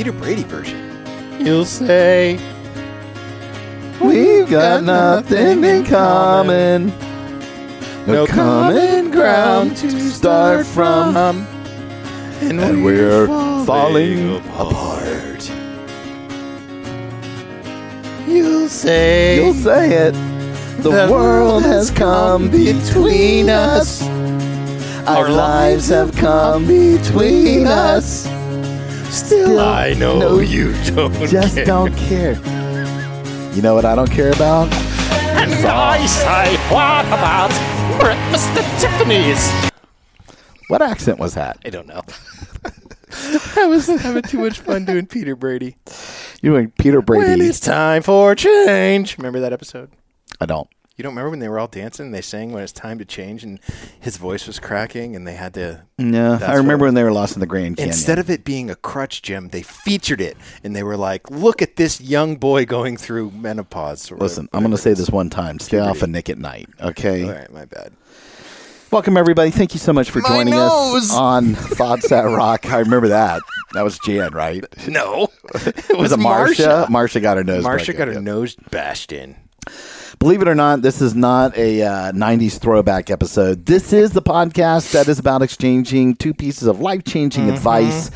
Peter Brady version. You'll say we've got nothing in common, no common ground to start from, and we're falling apart. You'll say, you'll say it. The world has come between us. Our lives have come between us. Still, I know no, you don't just care. don't care. You know what I don't care about? And I say, what about breakfast at Tiffany's? What accent was that? I don't know. I was having too much fun doing Peter Brady. You doing Peter When Brady? it's time for change. Remember that episode? I don't. You don't remember when they were all dancing and they sang when it's time to change and his voice was cracking and they had to. No, I remember when they were lost in the Grand Canyon. Instead of it being a crutch, Jim, they featured it and they were like, look at this young boy going through menopause. Listen, I'm going to say this one time. Stay off of Nick at Nite, okay? All right, my bad. Welcome, everybody. Thank you so much for My joining nose! us on Thoughts That Rock. I remember that. That was Jan, right? No, it Was it Marsha? Marsha got her nose Marsha broken. got her nose bashed in. Believe it or not, this is not a uh, 90s throwback episode. This is the podcast that is about exchanging two pieces of life changing Mm-hmm. advice.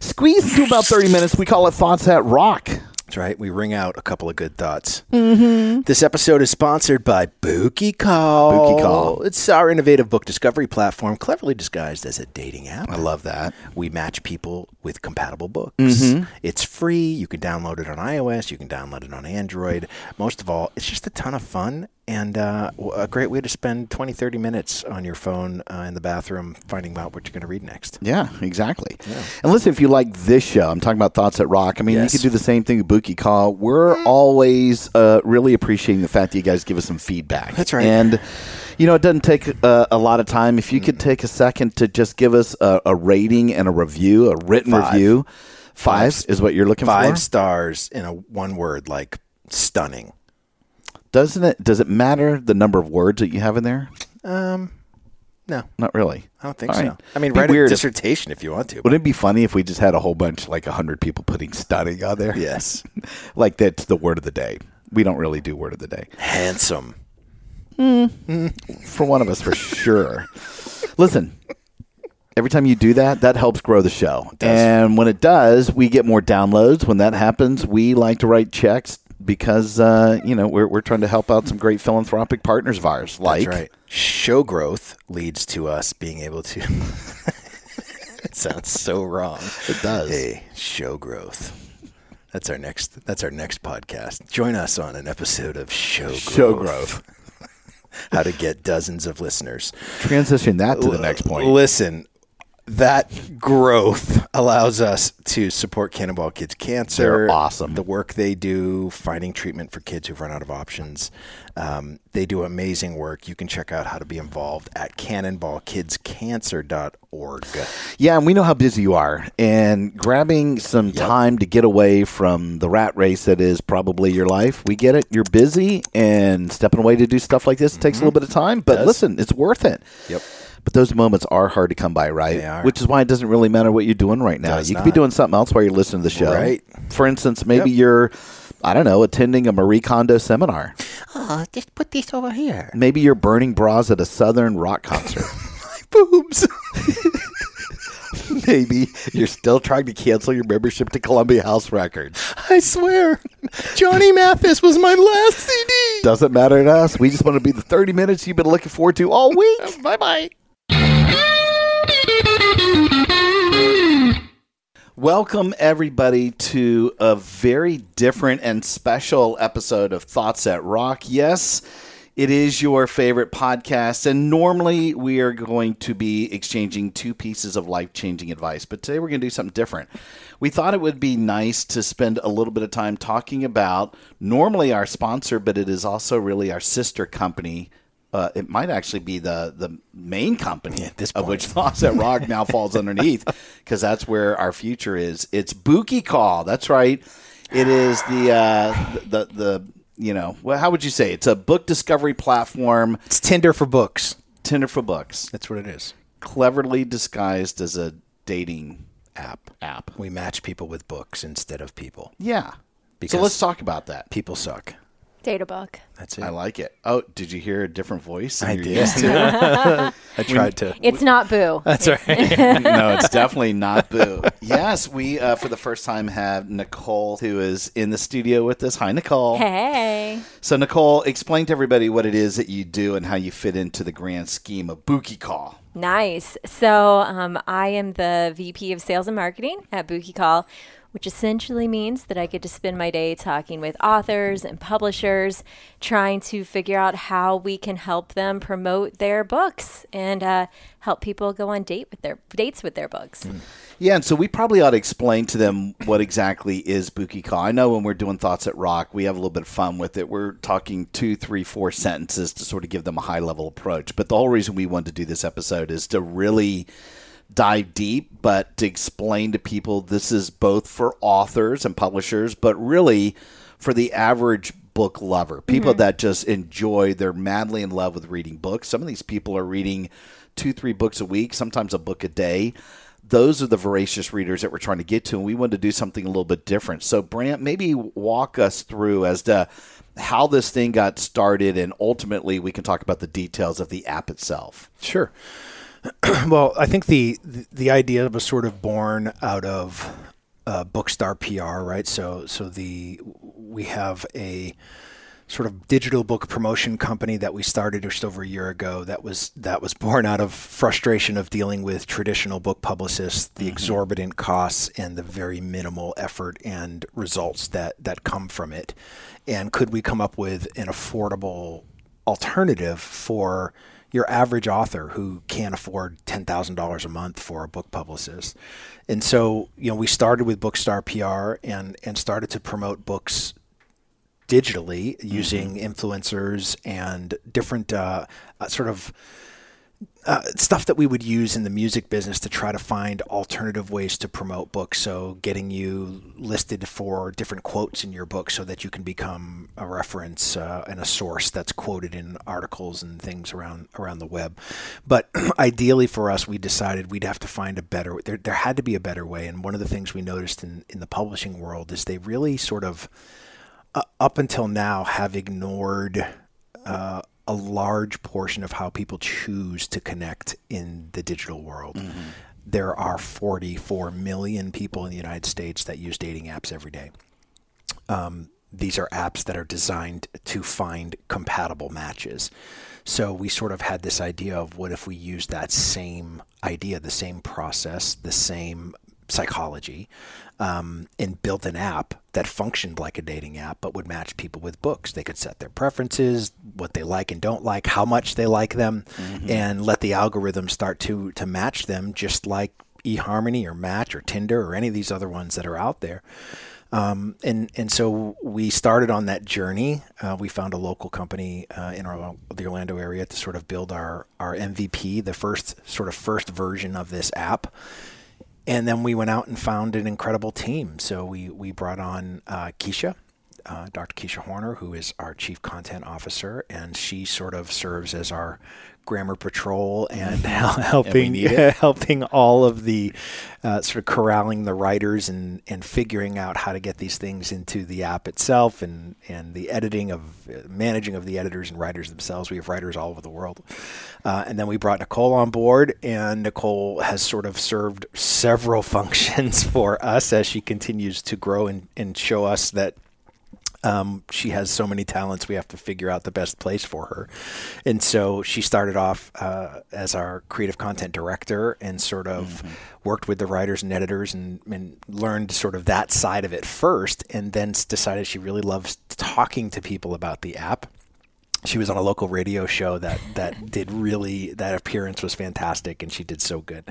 Squeezed into about 30 minutes. We call it Thoughts That Rock. That's right. We ring out a couple of good thoughts. Mm-hmm. This episode is sponsored by Booky Call. Booky Call. It's our innovative book discovery platform, cleverly disguised as a dating app. I love that. We match people with compatible books. Mm-hmm. It's free. You can download it on iOS. You can download it on Android. Most of all, it's just a ton of fun and uh, a great way to spend 20, 30 minutes on your phone uh, in the bathroom finding out what you're going to read next. Yeah, exactly. And listen, if you like this show, I'm talking about Thoughts That Rock. I mean, Yes. you could do the same thing with Booky Call. We're always uh, really appreciating the fact that you guys give us some feedback. That's right. And, you know, it doesn't take uh, a lot of time. If you could take a second to just give us a, a rating and a review, a written Five. review, five, Five. is what you're looking Five for. stars in a one word, like stunning. Doesn't it? Does it matter the number of words that you have in there? Um, no, Not really. I don't think All so. right. I mean, Be write a dissertation if you want to. Wouldn't it be funny if we just had a whole bunch, like a hundred people putting stunning on there? yes, like that's the word of the day. We don't really do word of the day. handsome. for one of us for sure. Listen, every time you do that, that helps grow the show. And when it does, we get more downloads. When that happens, we like to write checks because uh, you know we're we're trying to help out some great philanthropic partners of ours. Like That's right. Show growth leads to us being able to. it sounds so wrong. It does. Hey, show growth. That's our next. That's our next podcast. Join us on an episode of Show Growth. Show growth. How to get dozens of listeners. transition that to the next point. Listen, that growth allows us to support Cannonball Kids Cancer. They're awesome. The work they do, finding treatment for kids who've run out of options. Um, they do amazing work. You can check out how to be involved at cannonballkidscancer.org. Yeah, and we know how busy you are, and grabbing some time to get away from the rat race that is probably your life. We get it. You're busy, and stepping away to do stuff like this takes a little bit of time. But listen, it's worth it. Yep. But those moments are hard to come by, right? They are. Which is why it doesn't really matter what you're doing right now. Does you could be not. doing something else while you're listening to the show. Right. For instance, maybe Yep. you're, I don't know, attending a Marie Kondo seminar. Oh, just put this over here. Maybe you're burning bras at a Southern rock concert. Boobs. maybe you're still trying to cancel your membership to Columbia House Records. I swear. Johnny Mathis was my last CD. Doesn't matter to us. We just want to be the 30 minutes you've been looking forward to all week. Bye bye. Welcome, everybody, to a very different and special episode of Thoughts That Rock. Yes, It is your favorite podcast, and normally we are going to be exchanging two pieces of life changing advice, but today we're going to do something different. We thought it would be nice to spend a little bit of time talking about normally our sponsor, but it is also really our sister company. Uh, it might actually be the the main company at this of point. which Thoughts That Rock now falls underneath because that's where our future is. It's Booky Call. That's right. It is the uh, the the you know well, how would you say it's a book discovery platform, It's Tinder for books. Tinder for books, That's what it is. cleverly disguised as a dating App. app. We match people with books instead of people. Yeah. Because- so let's talk about that. People suck. Data book. That's it. I like it. Oh, did you hear a different voice? I did. used? I tried to. It's not Boo. That's right. no, it's definitely not Boo. Yes, we uh, for the first time have Nicole who is in the studio with us. Hi, Nicole. Hey. So, Nicole, explain to everybody what it is that you do and how you fit into the grand scheme of Booky Call. Nice. So um, I am the VP of Sales and Marketing at Booky Call, which essentially means that I get to spend my day talking with authors and publishers, trying to figure out how we can help them promote their books and uh, help people go on date with their dates with their books. Yeah, and so we probably ought to explain to them what exactly is Booky Call. I know when we're doing Thoughts That Rock, we have a little bit of fun with it. We're talking two, three, four sentences to sort of give them a high level approach. But the whole reason we wanted to do this episode is to really dive deep, but to explain to people this is both for authors and publishers, but really for the average book lover, people mm-hmm. that just enjoy, they're madly in love with reading books. Some of these people are reading two, three books a week, sometimes a book a day. Those are the voracious readers that we're trying to get to, and we wanted to do something a little bit different. So, Brant, maybe walk us through as to how this thing got started, and ultimately we can talk about the details of the app itself. Sure. well, I think the, the idea was sort of born out of uh, Bookstar PR, right? So so the we have a sort of digital book promotion company that we started just over a year ago that was that was born out of frustration of dealing with traditional book publicists the exorbitant costs and the very minimal effort and results that that come from it and could we come up with an affordable alternative for your average author who can't afford $10,000 a month for a book publicist. And so, you know, we started with Bookstar PR and and started to promote books digitally using influencers and different uh, uh, sort of uh, stuff that we would use in the music business to try to find alternative ways to promote books. So, getting you listed for different quotes in your book so that you can become a reference uh, and a source that's quoted in articles and things around around the web. But ideally for us, we decided we'd have to find a better. There, there had to be a better way. And one of the things we noticed in in the publishing world is they really sort of uh, up until now have ignored uh, a large portion of how people choose to connect in the digital world. There are 44 million people in the United States that use dating apps every day. Um, these are apps that are designed to find compatible matches. So we sort of had this idea of what if we use that same idea, the same process, the same psychology, um, and built an app that functioned like a dating app but would match people with books. They could set their preferences, what they like and don't like, how much they like them, and let the algorithm start to to match them just like eHarmony or Match or Tinder or any of these other ones that are out there. Um, and and so we started on that journey. Uh, we found a local company uh, in our, the Orlando area to sort of build our our MVP, the first sort of first version of this app. And then we went out and found an incredible team. So we we brought on uh, Keisha, uh, Dr. Keisha Hoerrner, who is our chief content officer, and she sort of serves as our grammar patrol and helping it. helping all of the uh, sort of corralling the writers and, and figuring out how to get these things into the app itself and, and the editing of uh, managing of the editors and writers themselves. We have writers all over the world. Uh, and then we brought Nicole on board, and Nicole has sort of served several functions for us as she continues to grow and, and show us that um, she has so many talents. We have to figure out the best place for her. And so she started off uh, as our creative content director and sort of worked with the writers and editors and, and learned sort of that side of it first. And then decided she really loves talking to people about the app she was on a local radio show that that did really that appearance was fantastic and she did so good.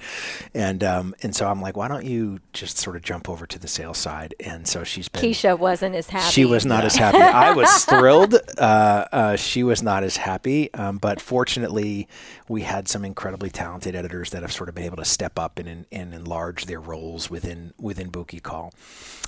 And um and so i'm like why don't you just sort of jump over to the sales side? And so she's been keisha wasn't as happy. She was not as happy. I was thrilled. Uh, uh, she was not as happy. Um, but fortunately we had some incredibly talented editors that have sort of been able to step up and, and, enlarge their roles within within Booky call.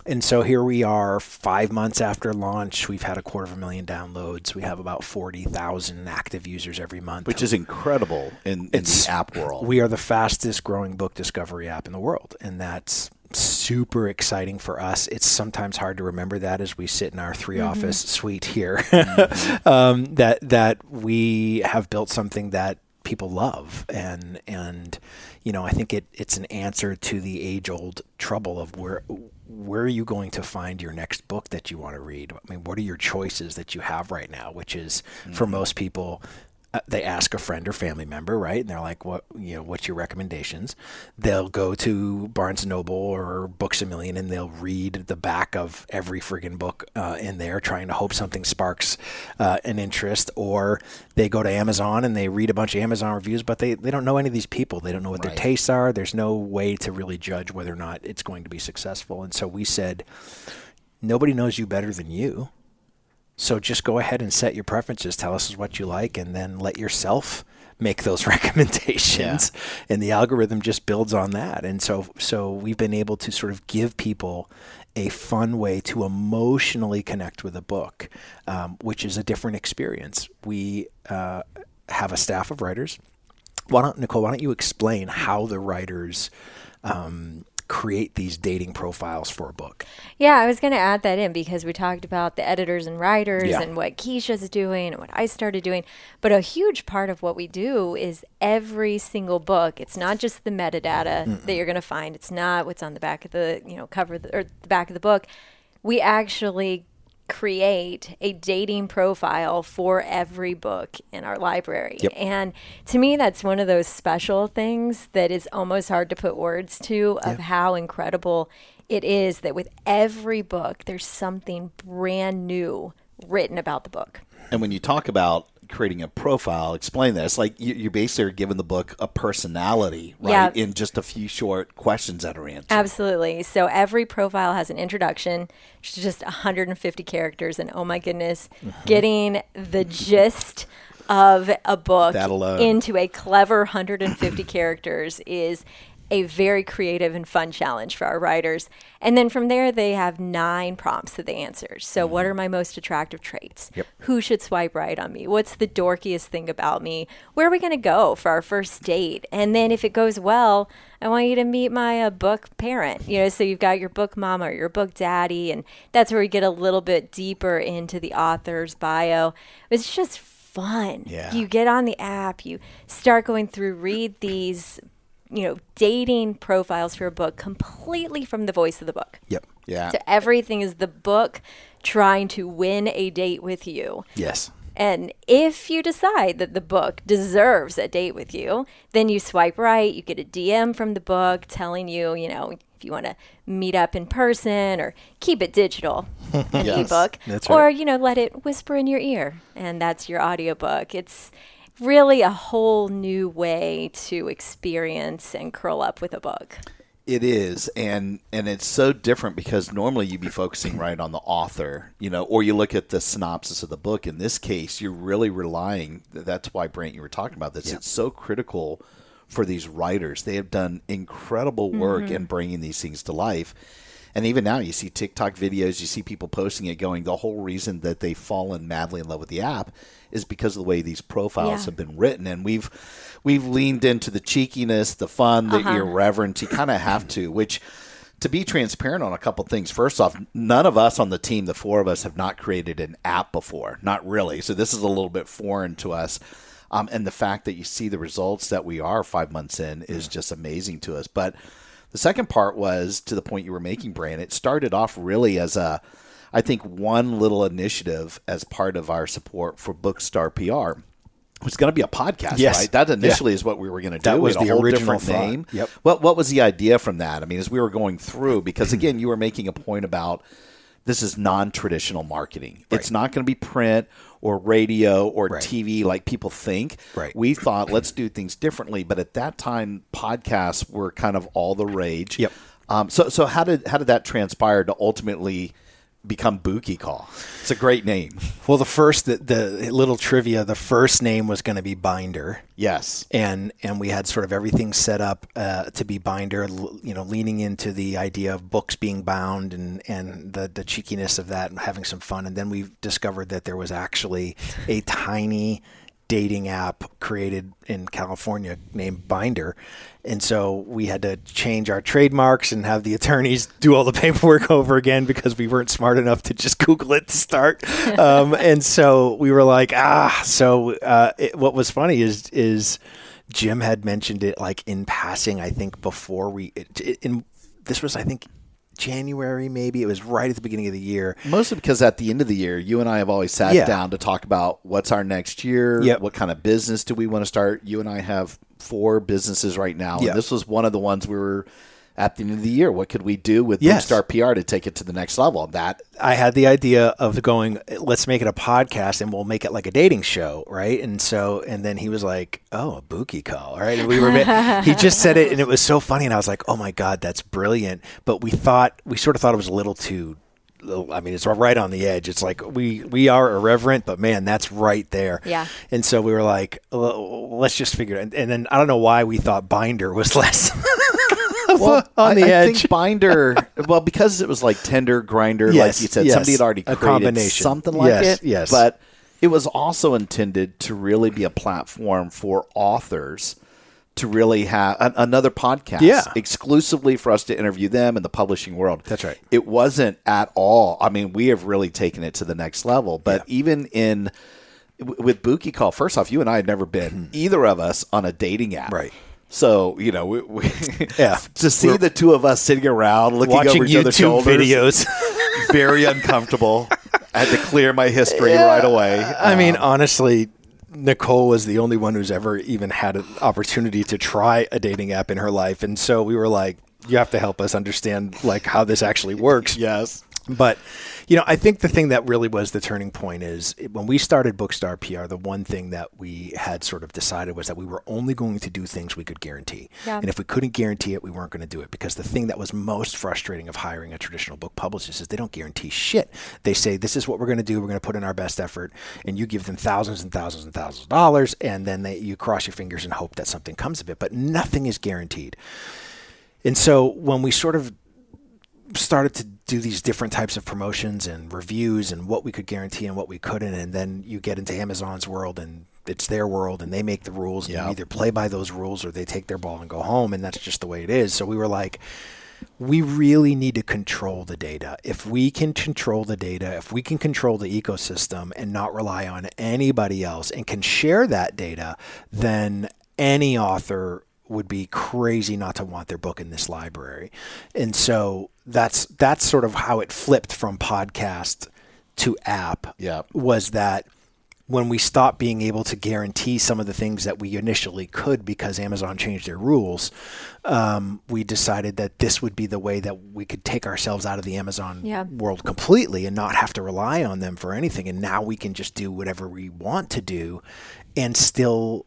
And so here we are five months after launch. We've had a quarter of a million downloads. We have about four 40,000 active users every month. Which is incredible in, in the app world. We are the fastest growing book discovery app in the world. And that's super exciting for us. It's sometimes hard to remember that as we sit in our 3 mm-hmm. office suite here, mm-hmm. um, that that we have built something that people love, and and you know I think it it's an answer to the age old trouble of where where are you going to find your next book that you want to read? I mean, what are your choices that you have right now? Which is for mm-hmm. most people they ask a friend or family member, right? And they're like, "What you know? What's your recommendations?" They'll go to Barnes and Noble or Books a Million, and they'll read the back of every friggin' book uh, in there, trying to hope something sparks uh, an interest. Or they go to Amazon and they read a bunch of Amazon reviews, but they, they don't know any of these people. They don't know what their tastes are. There's no way to really judge whether or not it's going to be successful. And so we said, nobody knows you better than you. So just go ahead and set your preferences. Tell us what you like, and then let yourself make those recommendations. And the algorithm just builds on that. And so, so we've been able to sort of give people a fun way to emotionally connect with a book, um, which is a different experience. We uh, have a staff of writers. Why don't Nicole? Why don't you explain how the writers um, create these dating profiles for a book? Yeah, I was going to add that in because we talked about the editors and writers Yeah. and what Keisha's doing and what I started doing. But a huge part of what we do is every single book. It's not just the metadata that you're going to find. It's not what's on the back of the you know cover the, or the back of the book. We actually create a dating profile for every book in our library. And to me, that's one of those special things that is almost hard to put words to of how incredible it is that with every book, there's something brand new written about the book. And when you talk about creating a profile, explain that. It's like you, you basically are giving the book a personality, right? Yeah. In just a few short questions that are answered. Absolutely. So every profile has an introduction, which is just 150 characters. And oh my goodness, Mm-hmm. getting the gist of a book into a clever 150 characters is a very creative and fun challenge for our writers. And then from there, they have nine prompts that they answer. So, what Mm-hmm. are my most attractive traits? Who should swipe right on me? What's the dorkiest thing about me? Where are we going to go for our first date? And then, if it goes well, I want you to meet my uh, book parent. You know, so you've got your book mama or your book daddy, and that's where we get a little bit deeper into the author's bio. It's just fun. Yeah. You get on the app, you start going through, read these, you know, dating profiles for a book completely from the voice of the book. Yep. yeah. So everything is the book trying to win a date with you. Yes. And if you decide that the book deserves a date with you, then you swipe right, you get a DM from the book telling you, you know, if you want to meet up in person or keep it digital, an Yes, ebook, that's or, you know, let it whisper in your ear, and that's your audiobook. It's really a whole new way to experience and curl up with a book. It is, and and it's so different because normally you'd be focusing right on the author, you know, or you look at the synopsis of the book. In this case, you're really relying. That's why Brant, you were talking about this. It's so critical for these writers. They have done incredible work mm-hmm. in bringing these things to life. And even now, you see TikTok videos, you see people posting it, going. The whole reason that they've fallen madly in love with the app is because of the way these profiles Yeah. have been written, and we've we've leaned into the cheekiness, the fun, the irreverence. You kind of have to, which. To be transparent on a couple things, first off, none of us on the team, the four of us, have not created an app before. Not really. So this is a little bit foreign to us. Um, and the fact that you see the results that we are five months in is just amazing to us. But the second part was to the point you were making, Brant. It started off really as a, I think, one little initiative as part of our support for Bookstar PR. It was going to be a podcast, Yes. right? That initially is what we were going to do. That was the whole original different name. Yep. What What was the idea from that? I mean, as we were going through, because again, you were making a point about this is non-traditional marketing. It's not going to be print or radio or Right. TV like people think. Right. We thought let's do things differently, but at that time podcasts were kind of all the rage. Yep. Um, so so how did how did that transpire to ultimately become Booky Call? It's a great name. Well, the first, the, the little trivia, the first name was going to be Binder. Yes. and and we had sort of everything set up uh, to be binder, you know, leaning into the idea of books being bound and and the the cheekiness of that and having some fun. And then we discovered that there was actually a tiny dating app created in California named Binder. And so we had to change our trademarks and have the attorneys do all the paperwork over again because we weren't smart enough to just Google it to start. Um, and so we were like, ah. So uh, it, what was funny is is Jim had mentioned it like in passing. I think before we it, it- in this was I think January maybe it was right at the beginning of the year. Mostly because at the end of the year, you and I have always sat Yeah. down to talk about what's our next year, Yep. what kind of business do we want to start. You and I have four businesses right now, Yeah. and this was one of the ones we were at the end of the year. What could we do with Yes. Bookstar PR to take it to the next level? That I had the idea of going, let's make it a podcast and we'll make it like a dating show, right? And so, and then he was like, oh, a bookie call, right? And we were, he just said it and it was so funny. And I was like, oh my God, that's brilliant. But we thought, we sort of thought it was a little too, I mean, it's right on the edge. It's like we we are irreverent, but man, that's right there. Yeah. And so we were like, let's just figure it. And, and then I don't know why we thought binder was less well, uh, on I, the I edge. think Binder. well, because it was like Tinder Grindr, Yes, like you said, yes. somebody had already A created combination. something like Yes, it. yes. but it was also intended to really be a platform for authors to really have an, another podcast Yeah. exclusively for us to interview them in the publishing world. That's right. It wasn't at all. I mean, we have really taken it to the next level. But even in with Booky Call, first off, you and I had never been hmm. either of us on a dating app. Right. So you know, we, we Yeah. to see We're- the two of us sitting around looking watching over each other's shoulders, videos. very uncomfortable. I had to clear my history right away. I mean, Um, honestly, Nicole was the only one who's ever even had an opportunity to try a dating app in her life, and so we were like, "You have to help us understand like how this actually works." yes, But you know, I think the thing that really was the turning point is when we started Bookstar PR. The one thing that we had sort of decided was that we were only going to do things we could guarantee, Yeah. and if we couldn't guarantee it, we weren't going to do it. Because the thing that was most frustrating of hiring a traditional book publicist is they don't guarantee shit. They say this is what we're going to do. We're going to put in our best effort, and you give them thousands and thousands and thousands of dollars, and then they, you cross your fingers and hope that something comes of it. But nothing is guaranteed. And so when we sort of started to do these different types of promotions and reviews and what we could guarantee and what we couldn't and then you get into Amazon's world and it's their world and they make the rules and you either play by those rules or they take their ball and go home and that's just the way it is so we were like we really need to control the data. If we can control the data, if we can control the ecosystem and not rely on anybody else and can share that data, then any author would be crazy not to want their book in this library. And so that's that's sort of how it flipped from podcast to app. Yeah. Was that when we stopped being able to guarantee some of the things that we initially could because Amazon changed their rules, um, we decided that this would be the way that we could take ourselves out of the Amazon Yeah. world completely and not have to rely on them for anything. And now we can just do whatever we want to do and still,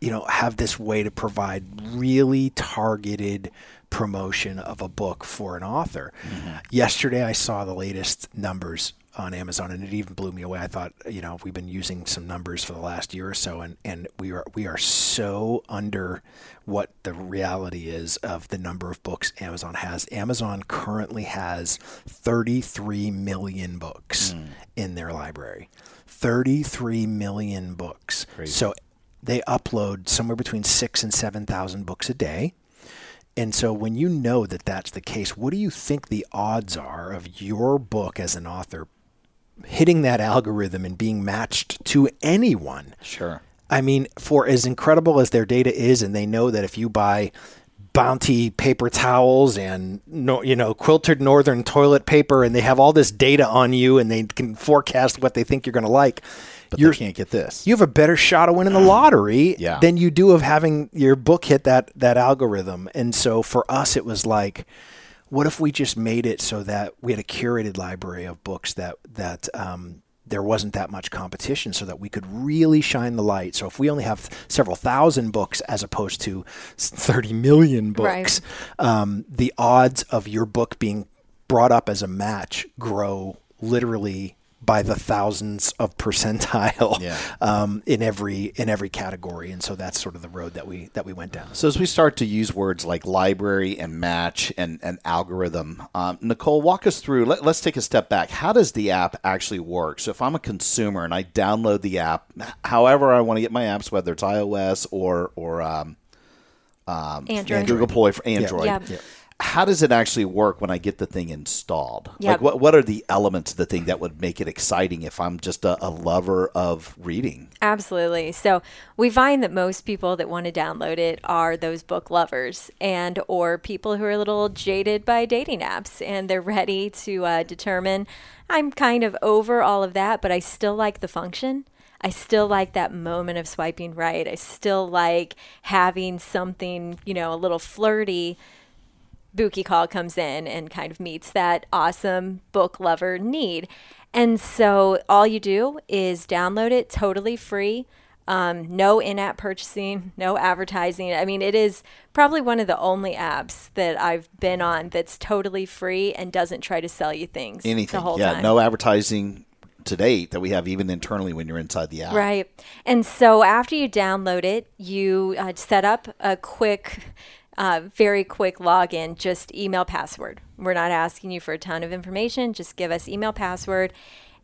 you know, have this way to provide really targeted promotion of a book for an author. Mm-hmm. Yesterday, I saw the latest numbers on Amazon, and it even blew me away. I thought, you know, we've been using some numbers for the last year or so, and, and we are we are so under what the reality is of the number of books Amazon has. Amazon currently has 33 million books hmm. in their library. 33 million books. So they upload somewhere between six and 7,000 books a day. And so when you know that that's the case, what do you think the odds are of your book as an author hitting that algorithm and being matched to anyone? sure. I mean, for as incredible as their data is, and they know that if you buy Bounty paper towels and no, you know quilted northern toilet paper, and they have all this data on you, and they can forecast what they think you're going to like, But you're can't get this. you have a better shot of winning the lottery Yeah. than you do of having your book hit that that algorithm. And so for us, it was like what if we just made it so that we had a curated library of books that that um, there wasn't that much competition so that we could really shine the light. So if we only have several thousand books as opposed to 30 million books, um, the odds of your book being brought up as a match grow literally by the thousands of percentile Yeah. um, in every in every category, and so that's sort of the road that we that we went down. So as we start to use words like library and match and, and algorithm, um, Nicole, walk us through. Let, let's take a step back. How does the app actually work? So if I'm a consumer and I download the app, however I want to get my apps, whether it's iOS or or um, Android. Google Play for Android. Yep. Yeah. How does it actually work when I get the thing installed? Yep. Like, what what are the elements of the thing that would make it exciting if I'm just a, a lover of reading? Absolutely. So we find that most people that want to download it are those book lovers and or people who are a little jaded by dating apps and they're ready to uh, determine I'm kind of over all of that, but I still like the function. I still like that moment of swiping right. I still like having something, you know, a little flirty Booky Call comes in and kind of meets that awesome book lover need. And so all you do is download it totally free. Um, no in app purchasing, no advertising. I mean, it is probably one of the only apps that I've been on that's totally free and doesn't try to sell you things Anything? the whole yeah, time. no advertising to date that we have even internally when you're inside the app. Right. And so after you download it, you uh, set up a quick, uh, very quick login, just email password. We're not asking you for a ton of information, just give us email password.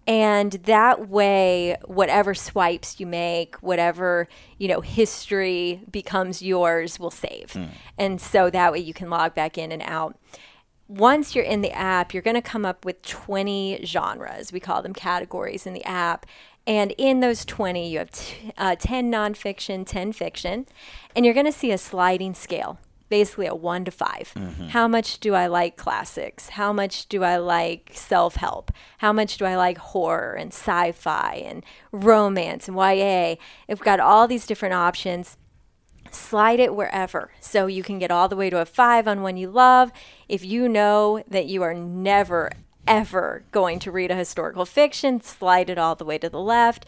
And that way, whatever swipes you make, whatever, you know, history becomes yours will save. And so that way you can log back in and out once you're in the app, you're going to come up with 20 genres. We call them categories in the app. And in those 20, you have t- uh, 10 nonfiction, 10 fiction. And you're going to see a sliding scale, basically a one to 5 mm-hmm. How much do I like classics? How much do I like self help? How much do I like horror and sci fi and romance and YA? We've got all these different options slide it wherever. So you can get all the way to a five on one you love. If you know that you are never, ever going to read a historical fiction, slide it all the way to the left.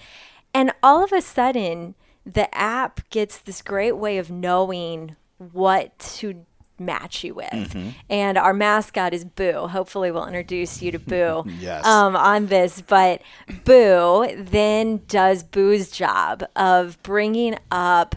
And all of a sudden, the app gets this great way of knowing what to match you with. And our mascot is Boo. Hopefully, we'll introduce you to Boo Yes. um, on this. But Boo then does Boo's job of bringing up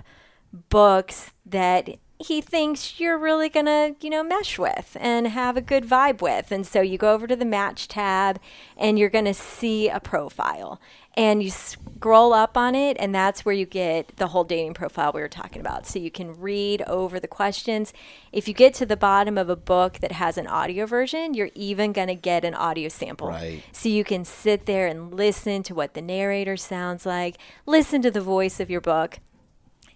books that he thinks you're really gonna, you know, mesh with and have a good vibe with. And so you go over to the match tab and you're gonna see a profile. And you scroll up on it, and that's where you get the whole dating profile we were talking about. So you can read over the questions. If you get to the bottom of a book that has an audio version, you're even going to get an audio sample. Right. So you can sit there and listen to what the narrator sounds like, listen to the voice of your book,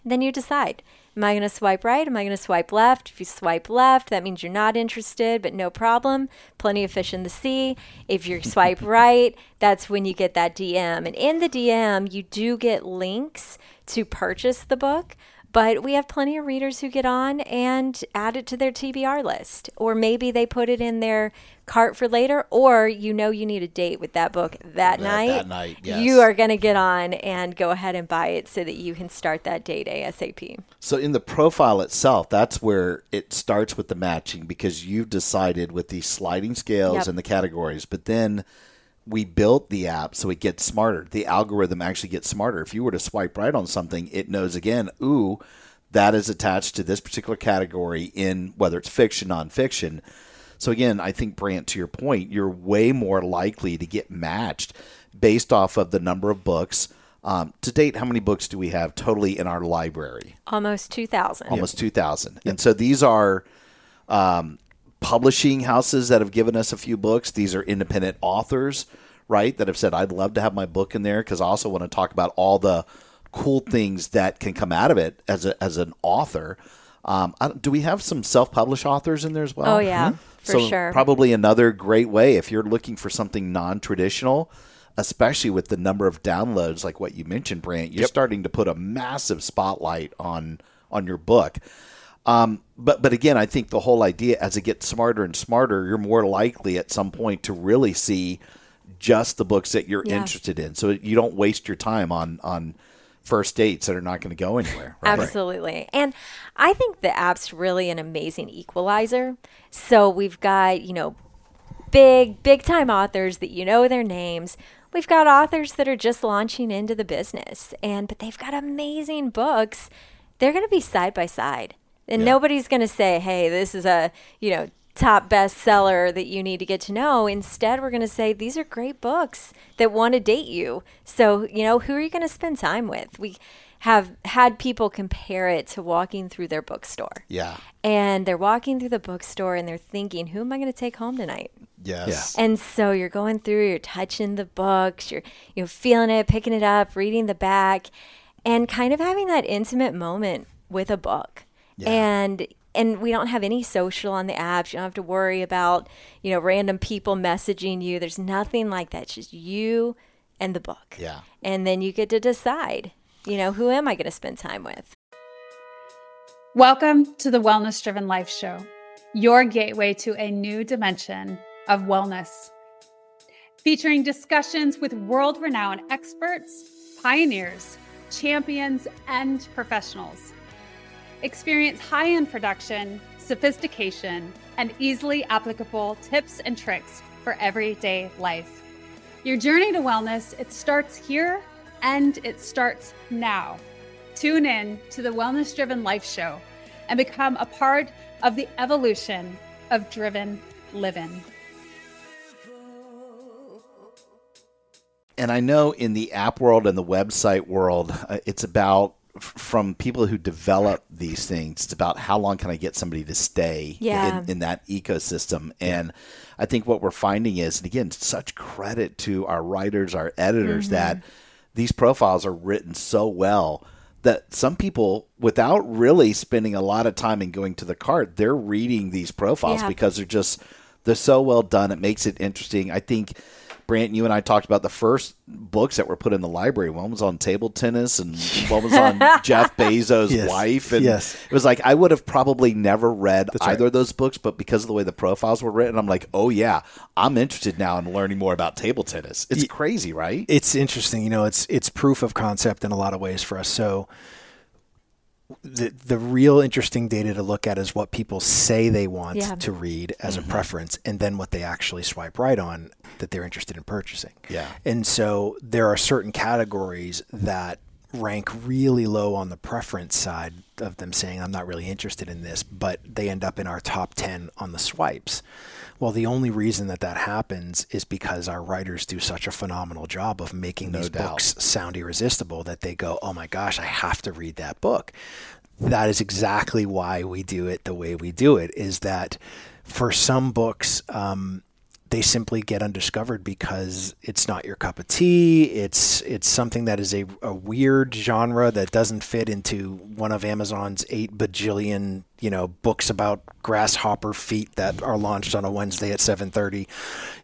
then you decide. Am i going to swipe right? Am i going to swipe left? If you swipe left that means you're not interested but no problem. Plenty of fish in the sea. If you swipe right that's when you get that dm and in the dm you do get links to purchase the book but we have plenty of readers who get on and add it to their TBR list. Or maybe they put it in their cart for later, or you know you need a date with that book that, night. that night, yes. You are going to get on and go ahead and buy it so that you can start that date ASAP. So in the profile itself, that's where it starts with the matching because you've decided with these sliding scales Yep. and the categories, but then we built the app so it gets smarter. The algorithm actually gets smarter. If you were to swipe right on something, it knows again, ooh, that is attached to this particular category in whether it's fiction, nonfiction. So again, I think Brant, to your point, you're way more likely to get matched based off of the number of books. Um, to date, how many books do we have totally in our library? Almost 2,000. almost 2000 and so these are um, publishing houses that have given us a few books. These are independent authors right that have said i'd love to have my book in there because i also want to talk about all the cool things that can come out of it as, a, as an author. Um, I don't- do we have some self-published authors in there as well? Oh, yeah, for so sure. probably another great way if you're looking for something non-traditional especially with the number of downloads like what you mentioned brant you're starting to put a massive spotlight on on your book Um, but but again, I think the whole idea as it gets smarter and smarter, you're more likely at some point to really see just the books that you're Yeah. interested in, so you don't waste your time on on first dates that are not going to go anywhere. Right? Absolutely. And I think the app's really an amazing equalizer. So we've got, you know, big, big time authors that you know their names. We've got authors that are just launching into the business and but they've got amazing books. They're going to be side by side. And nobody's going to say, "Hey, this is a, you know, top bestseller that you need to get to know." Instead, we're going to say these are great books that want to date you. So, you know, who are you going to spend time with? We have had people compare it to walking through their bookstore. Yeah. And they're walking through the bookstore and they're thinking, who am I going to take home tonight? Yes. And so you're going through, you're touching the books, you're you know feeling it, picking it up, reading the back, and kind of having that intimate moment with a book. Yeah. And and we don't have any social on the apps. You don't have to worry about, you know, random people messaging you. There's nothing like that. It's just you and the book. Yeah. And then you get to decide, you know, who am I going to spend time with? Welcome to the Wellness Driven Life Show, your gateway to a new dimension of wellness. Featuring discussions with world renowned experts, pioneers, champions, and professionals. Experience high end production, sophistication, and easily applicable tips and tricks for everyday life. Your journey to wellness, it starts here and it starts now. Tune in to the Wellness Driven Life Show and become a part of the evolution of driven living. and I know in the app world and the website world, uh, it's about from people who develop these things. It's about how long can I get somebody to stay Yeah. in, in that ecosystem. And I think what we're finding is, and again, such credit to our writers, our editors, mm-hmm. that these profiles are written so well that some people, without really spending a lot of time and going to the cart, they're reading these profiles Yeah. because they're just they're so well done. It makes it interesting. I think. Brant, you and I talked about the first books that were put in the library. One was on table tennis, and one was on Jeff Bezos' Yes. wife. And Yes. it was like I would have probably never read That's right. either of those books, but because of the way the profiles were written, I'm like, oh yeah, I'm interested now in learning more about table tennis. It's crazy, right? it's interesting. You know, it's it's proof of concept in a lot of ways for us. So the the real interesting data to look at is what people say they want Yeah. to read as a mm-hmm. preference, and then what they actually swipe right on that they're interested in purchasing. Yeah. And so there are certain categories that rank really low on the preference side of them saying I'm not really interested in this, but they end up in our top 10 on the swipes. Well, the only reason that that happens is because our writers do such a phenomenal job of making these doubt. books sound irresistible that they go, "Oh my gosh, I have to read that book." That is exactly why we do it the way we do it. Is that for some books, um, they simply get undiscovered because it's not your cup of tea. It's it's something that is a, a weird genre that doesn't fit into one of Amazon's eight bajillion you know books about grasshopper feet that are launched on a Wednesday at seven thirty.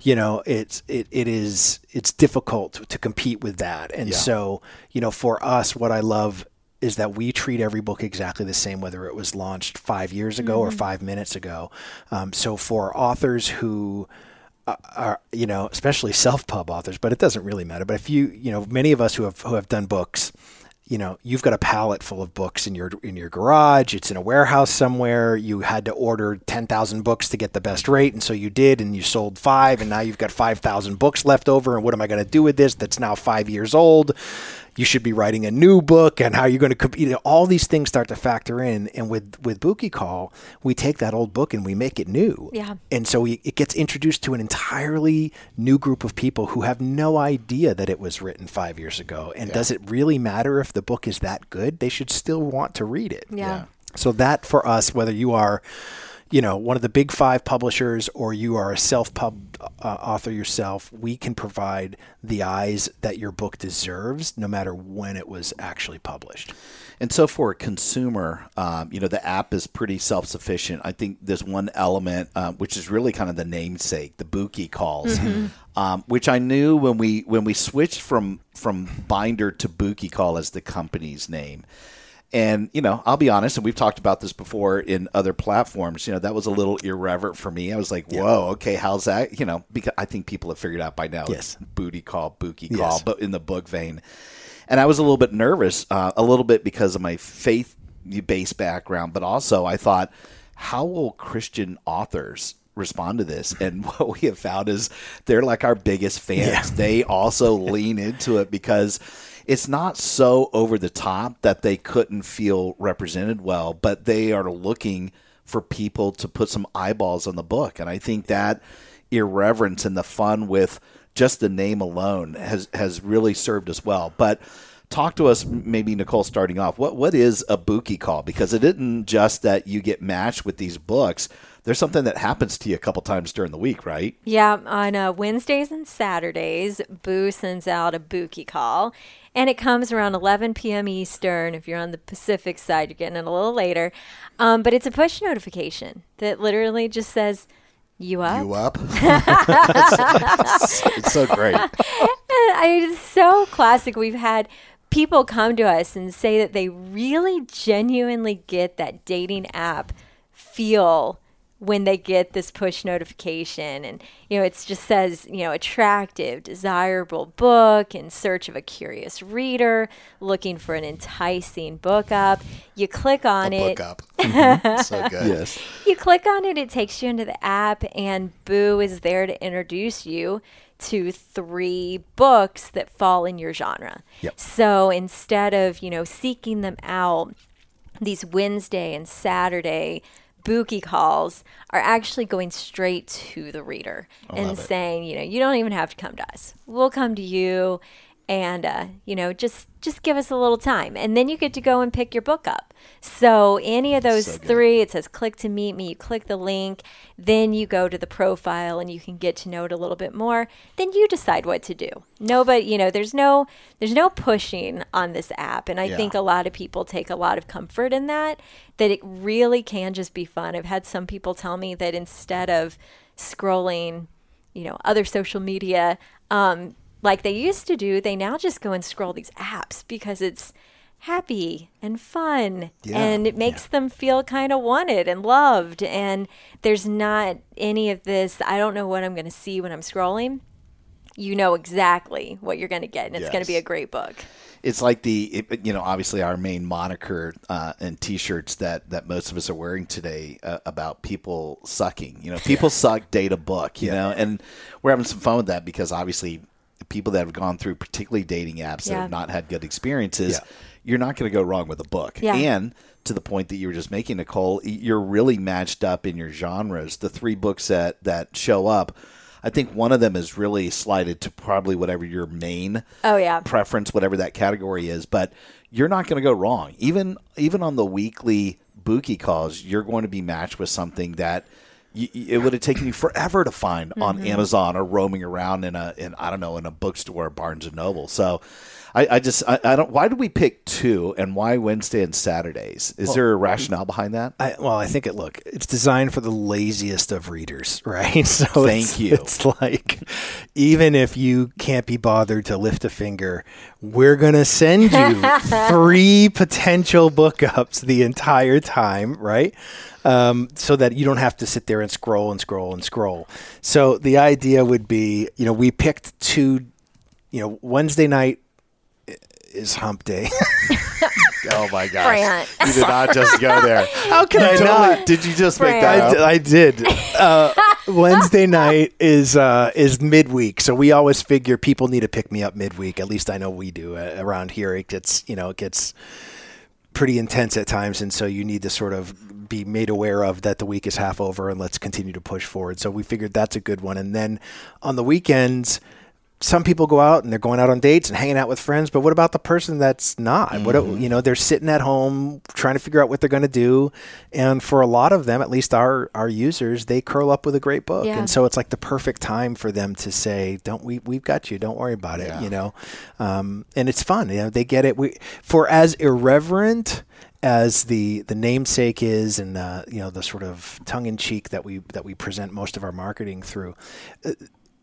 You know, it's it, it is it's difficult to, to compete with that, and so you know for us, what I love is that we treat every book exactly the same, whether it was launched five years ago or five minutes ago. Um, so for authors who Uh, are, you know, especially self-pub authors, but it doesn't really matter. But if you, you know, many of us who have who have done books, you know, you've got a pallet full of books in your in your garage. It's in a warehouse somewhere. You had to order ten thousand books to get the best rate, and so you did, and you sold five, and now you've got five thousand books left over. And what am I going to do with this? That's now five years old. You should be writing a new book, and how you're going to compete. All these things start to factor in. And with with Booky Call, we take that old book and we make it new. Yeah. And so we, it gets introduced to an entirely new group of people who have no idea that it was written five years ago. And does it really matter if the book is that good? They should still want to read it. Yeah. So that for us, whether you are, you know, one of the big five publishers or you are a self-pub uh, author yourself, we can provide the eyes that your book deserves, no matter when it was actually published. And so for a consumer, um, you know, the app is pretty self sufficient. I think there's one element, um, which is really kind of the namesake, the Booky calls, um, which I knew when we when we switched from from Binder to Booky Call as the company's name. And you know, I'll be honest, and we've talked about this before in other platforms. You know, that was a little irreverent for me. I was like, "Whoa, okay, how's that?" You know, because I think people have figured out by now. Yes. booty call, bookie Yes. call, but in the book vein. And I was a little bit nervous, uh, a little bit because of my faith based background, but also I thought, how will Christian authors respond to this? And what we have found is they're like our biggest fans. They also lean into it because it's not so over the top that they couldn't feel represented well, but they are looking for people to put some eyeballs on the book. And I think that irreverence and the fun with just the name alone has has really served us well. But talk to us, maybe Nicole, starting off. What what is a booky call? Because it isn't just that you get matched with these books. There's something that happens to you a couple times during the week, right? Yeah, on uh, Wednesdays and Saturdays, Boo sends out a Booky call, and it comes around 11 p.m. Eastern. If you're on the Pacific side, you're getting it a little later. Um, but it's a push notification that literally just says, "You up?" You up? it's, it's so great. I, it's so classic. We've had people come to us and say that they really genuinely get that dating app feel when they get this push notification and you know it just says you know attractive desirable book in search of a curious reader looking for an enticing book up you click on it Book up. Mhm. so good. Yes. you click on it, it takes you into the app, and Boo is there to introduce you to three books that fall in your genre. Yep. So instead of, you know, seeking them out, these Wednesday and Saturday booky calls are actually going straight to the reader and saying, you know, you don't even have to come to us. We'll come to you and uh, you know just just give us a little time. And then you get to go and pick your book up. So any of those three it says click to meet me you click the link then you go to the profile and you can get to know it a little bit more then you decide what to do. No but you know there's no there's no pushing on this app and i Yeah. think a lot of people take a lot of comfort in that that it really can just be fun. I've had some people tell me that instead of scrolling you know other social media um, like they used to do they now just go and scroll these apps because it's happy and fun and it makes them feel kind of wanted and loved. And there's not any of this i don't know what i'm going to see when i'm scrolling. You know exactly what you're going to get and it's going to be a great book. It's like the it, you know obviously our main moniker uh, and t-shirts that that most of us are wearing today uh, about people sucking. You know people suck data book you know? And we're having some fun with that because obviously people that have gone through particularly dating apps that have not had good experiences Yeah. you're not going to go wrong with a book Yeah. and to the point that you were just making nicole you're really matched up in your genres the three books that that show up I think one of them is really slided to probably whatever your main Oh, yeah. preference, whatever that category is. But you're not going to go wrong. Even even on the weekly bookie calls, you're going to be matched with something that y y- it would have taken you forever to find on Mm-hmm. Amazon or roaming around in a in I don't know in a bookstore, Barnes and Noble. So. I, I just I, I don't. Why did we pick two, and why Wednesday and Saturdays? Is there a rationale behind that? I, well, I think it look it's designed for the laziest of readers, right? So Thank it's, you. It's like even if you can't be bothered to lift a finger, we're gonna send you three potential book ups the entire time, right? Um, so that you don't have to sit there and scroll and scroll and scroll. So the idea would be, you know, we picked two. You know, Wednesday night i- is Hump Day. Oh my gosh! Brant. You did not just go there. How can I not? Did you just make that I, up? d- I did. Uh, Wednesday night is uh, is midweek, so we always figure people need to pick me up midweek. At least I know we do uh, around here. It gets you know it gets pretty intense at times, and so you need to sort of be made aware of that the week is half over, and let's continue to push forward. So we figured that's a good one. And then on the weekends. Some people go out and they're going out on dates and hanging out with friends, but what about the person that's not? Mm-hmm. you know, they're sitting at home trying to figure out what they're going to do, and for a lot of them, at least our our users, they curl up with a great book, Yeah. and so it's like the perfect time for them to say, "Don't we? We've got you. Don't worry about it." You know, um, and it's fun. You know, they get it. We for as irreverent as the the namesake is, and uh, you know the sort of tongue in cheek that we that we present most of our marketing through. uh,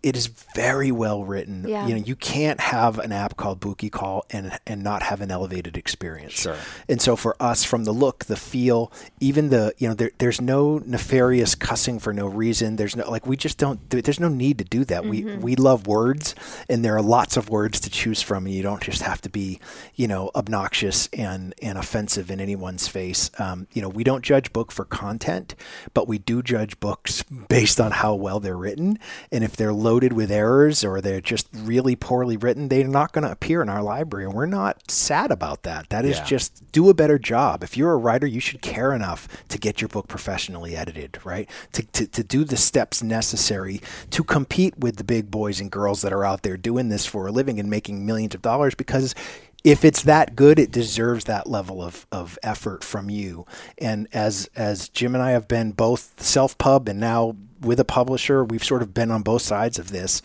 it is very well written. Yeah. You know, you can't have an app called Booky Call and and not have an elevated experience. Sure. And so for us, from the look, the feel, even the you know, there, there's no nefarious cussing for no reason. There's no like we just don't. There's no need to do that. We we love words, and there are lots of words to choose from, and you don't just have to be you know obnoxious and and offensive in anyone's face. Um, you know, we don't judge book for content, but we do judge books based on how well they're written, and if they're loaded with errors or they're just really poorly written, they're not going to appear in our library, and we're not sad about that. That is Yeah. just do a better job. If you're a writer, you should care enough to get your book professionally edited, right? To, to, to do the steps necessary to compete with the big boys and girls that are out there doing this for a living and making millions of dollars because if it's that good, it deserves that level of, of effort from you. And as as Jim and I have been both self pub and now with a publisher, we've sort of been on both sides of this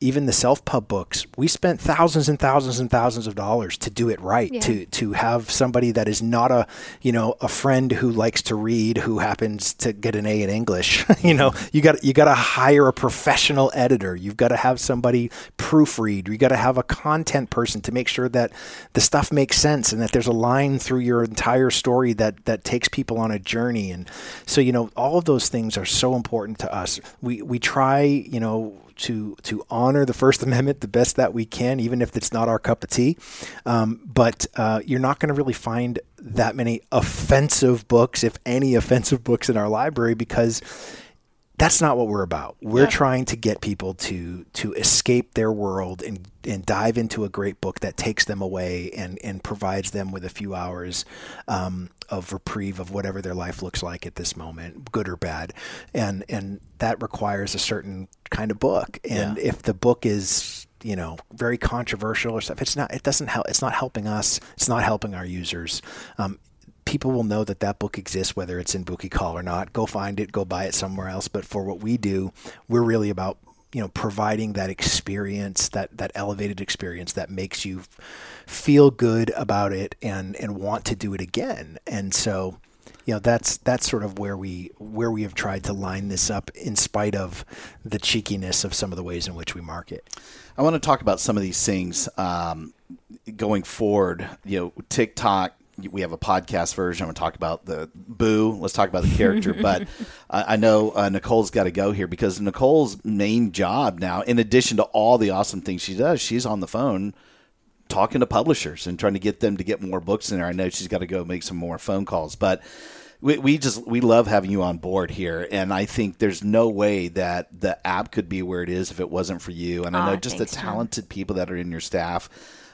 even the self pub books, we spent thousands and thousands and thousands of dollars to do it right. Yeah. To to have somebody that is not a you know a friend who likes to read who happens to get an A in English. you know you got you got to hire a professional editor. You've got to have somebody proofread. You got to have a content person to make sure that the stuff makes sense and that there's a line through your entire story that that takes people on a journey. And so you know all of those things are so important to us. We we try you know to to honor the First Amendment the best that we can, even if it's not our cup of tea. Um, but uh, you're not going to really find that many offensive books, if any offensive books, in our library because that's not what we're about. We're trying to get people to to escape their world and and dive into a great book that takes them away and and provides them with a few hours um, of reprieve of whatever their life looks like at this moment, good or bad, and and that requires a certain kind of book. And Yeah. if the book is you know very controversial or stuff, it's not. It doesn't help. It's not helping us. It's not helping our users. Um, people will know that that book exists whether it's in Booky Call or not. Go find it, go buy it somewhere else. But for what we do, we're really about you know providing that experience, that that elevated experience that makes you feel good about it and and want to do it again. And so you know that's that's sort of where we where we have tried to line this up in spite of the cheekiness of some of the ways in which we market. I want to talk about some of these things um, going forward. You know, TikTok. We have a podcast version. I'm going to talk about the Boo. Let's talk about the character. but I I know uh, Nicole's got to go here because Nicole's main job now, in addition to all the awesome things she does, she's on the phone talking to publishers and trying to get them to get more books in there. I know she's got to go make some more phone calls, but we, we just we love having you on board here, and I think there's no way that the app could be where it is if it wasn't for you. And I know Aw, just the John. talented people that are in your staff.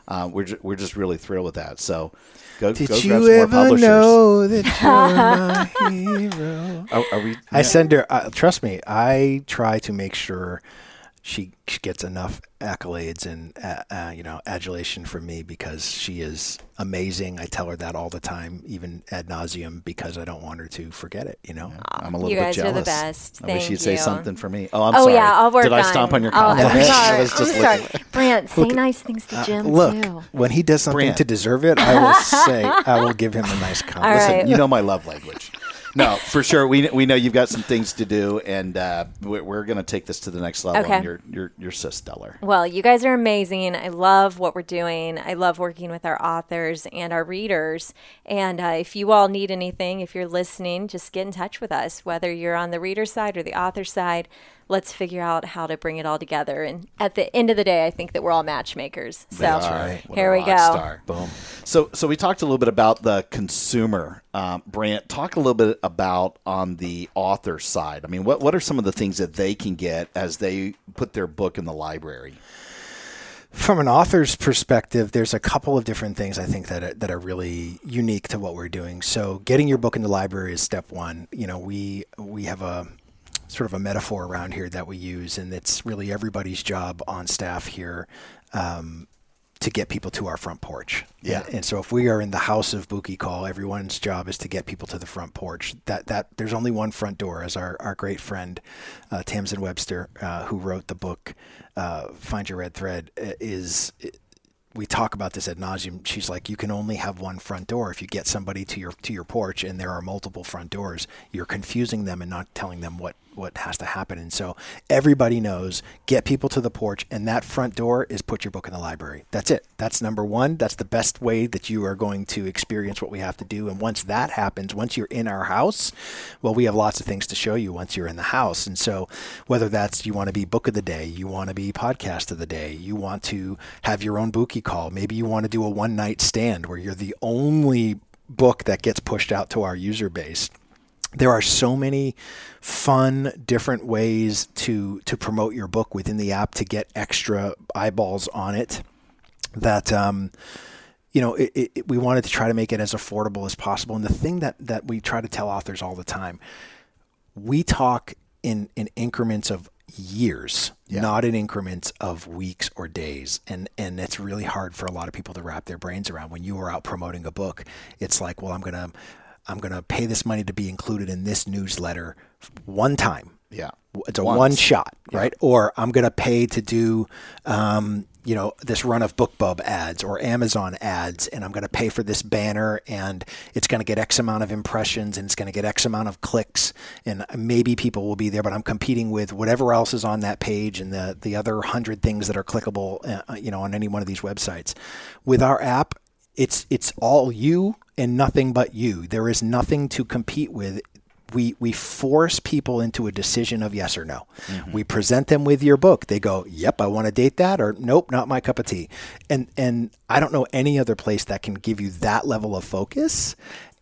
Uh, we're ju- we're just really thrilled with that. So go Did go you grab some ever know that you're my hero? Are, are we? I send her. Uh, trust me, I try to make sure she, she gets enough accolades and uh, uh, you know adulation from me because she is amazing. I tell her that all the time, even ad nauseum, because I don't want her to forget it. You know. I'm a little You bit guys are jealous. the best. I wish Thank you'd say something for me. Oh, I'm oh sorry. yeah, I'll work Did I stomp on your oh, compliment? I'm sorry. was just I'm sorry. Brant, say nice things to Jim Look, too. when he does something Brant. to deserve it, I will say I will give him a nice compliment. Listen, right. you know my love language. No, for sure. We we know you've got some things to do, and uh, we're, we're going to take this to the next level. Okay. And you're you're you're so stellar. Well, you guys are amazing. I love what we're doing. I love working with our authors and our readers. And uh, if you all need anything, if you're listening, just get in touch with us, whether you're on the reader side or the author side. Let's figure out how to bring it all together. And at the end of the day, I think that we're all matchmakers. So That's right. Here we go. star. Boom. So so we talked a little bit about the consumer. Um, Brant, talk a little bit about on the author side. I mean, what what are some of the things that they can get as they put their book in the library? From an author's perspective, there's a couple of different things I think that are, that are really unique to what we're doing. So, getting your book in the library is step one. You know, we we have a sort of a metaphor around here that we use, and it's really everybody's job on staff here um, to get people to our front porch. Yeah. And, and so, if we are in the house of Booky Call, everyone's job is to get people to the front porch. That that there's only one front door, as our our great friend uh, Tamsin Webster, uh, who wrote the book uh, "Find Your Red Thread," uh, is we talk about this at nauseum. She's like, you can only have one front door. If you get somebody to your to your porch and there are multiple front doors, you're confusing them and not telling them what what has to happen. And so everybody knows get people to the porch, and that front door is put your book in the library. That's it. That's number one. That's the best way that you are going to experience what we have to do. And once that happens, once you're in our house, well, we have lots of things to show you once you're in the house. And so whether that's you want to be book of the day, you want to be podcast of the day, you want to have your own booky call, maybe you want to do a one night stand where you're the only book that gets pushed out to our user base there are so many fun different ways to to promote your book within the app to get extra eyeballs on it that um, you know it, it, we wanted to try to make it as affordable as possible. And the thing that that we try to tell authors all the time we talk in in increments of years yeah. not in increments of weeks or days. And and it's really hard for a lot of people to wrap their brains around when you are out promoting a book. It's like well i'm going to I'm going to pay this money to be included in this newsletter one time. Yeah. It's a Once. one shot, right? Yeah. Or I'm going to pay to do, um, you know, this run of BookBub ads or Amazon ads, and I'm going to pay for this banner, and it's going to get X amount of impressions, and it's going to get X amount of clicks, and maybe people will be there, but I'm competing with whatever else is on that page and the the other hundred things that are clickable, uh, you know, on any one of these websites. With our app, it's it's all you and nothing but you. There is nothing to compete with. We we force people into a decision of yes or no. Mm-hmm. We present them with your book. They go, "Yep, I want to date that," or "Nope, not my cup of tea." And and I don't know any other place that can give you that level of focus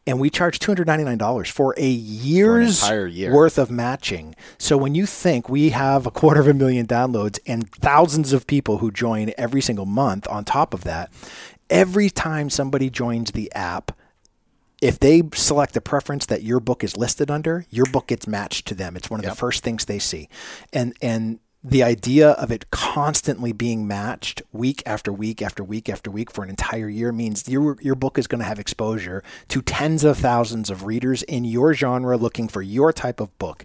and we charge $299 for a year's for year. worth of matching. So when you think we have a quarter of a million downloads and thousands of people who join every single month on top of that, every time somebody joins the app, if they select a preference that your book is listed under, your book gets matched to them. It's one of yep. the first things they see. And and the idea of it constantly being matched week after week after week after week for an entire year means your your book is going to have exposure to tens of thousands of readers in your genre looking for your type of book.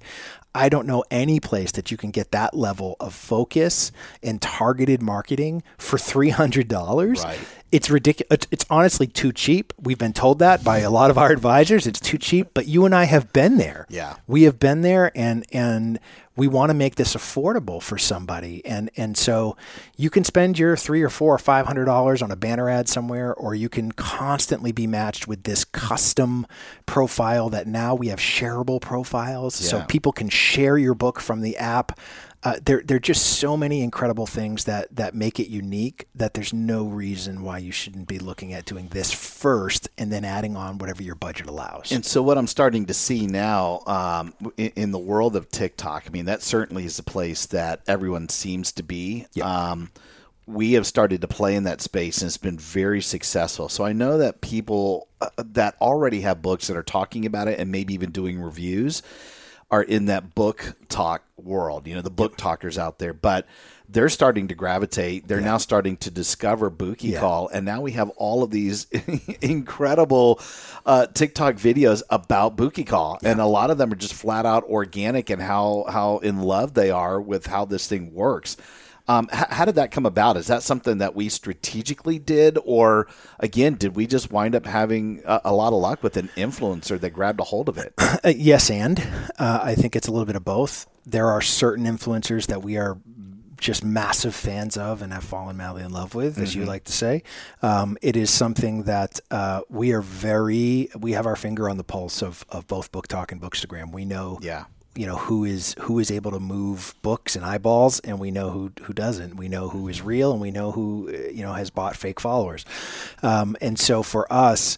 I don't know any place that you can get that level of focus and targeted marketing for $300. Right. It's ridiculous. It's honestly too cheap. We've been told that by a lot of our advisors. It's too cheap, but you and I have been there. Yeah. We have been there and and we want to make this affordable for somebody. And and so you can spend your three or four or five hundred dollars on a banner ad somewhere, or you can constantly be matched with this custom profile that now we have shareable profiles. Yeah. So people can share your book from the app uh, there, there are just so many incredible things that, that make it unique that there's no reason why you shouldn't be looking at doing this first and then adding on whatever your budget allows. And so, what I'm starting to see now um, in, in, the world of TikTok, I mean, that certainly is a place that everyone seems to be. Yep. Um, we have started to play in that space and it's been very successful. So I know that people uh, that already have books that are talking about it and maybe even doing reviews are in that book talk world, you know, the BookTokers out there, but they're starting to gravitate. They're yeah. now starting to discover Booky yeah. Call, and now we have all of these incredible uh, TikTok videos about Booky Call, yeah. and a lot of them are just flat out organic and how how in love they are with how this thing works. Um, h- how did that come about? Is that something that we strategically did, or again, did we just wind up having a, a lot of luck with an influencer that grabbed a hold of it? Uh, yes, and uh, I think it's a little bit of both. There are certain influencers that we are just massive fans of and have fallen madly in love with, as mm-hmm. you like to say. Um, it is something that uh, we are very, we have our finger on the pulse of, of both BookTok and Bookstagram. We know yeah you know who is who is able to move books and eyeballs, and we know who who doesn't. We know who is real, and we know who you know has bought fake followers. Um, and so for us,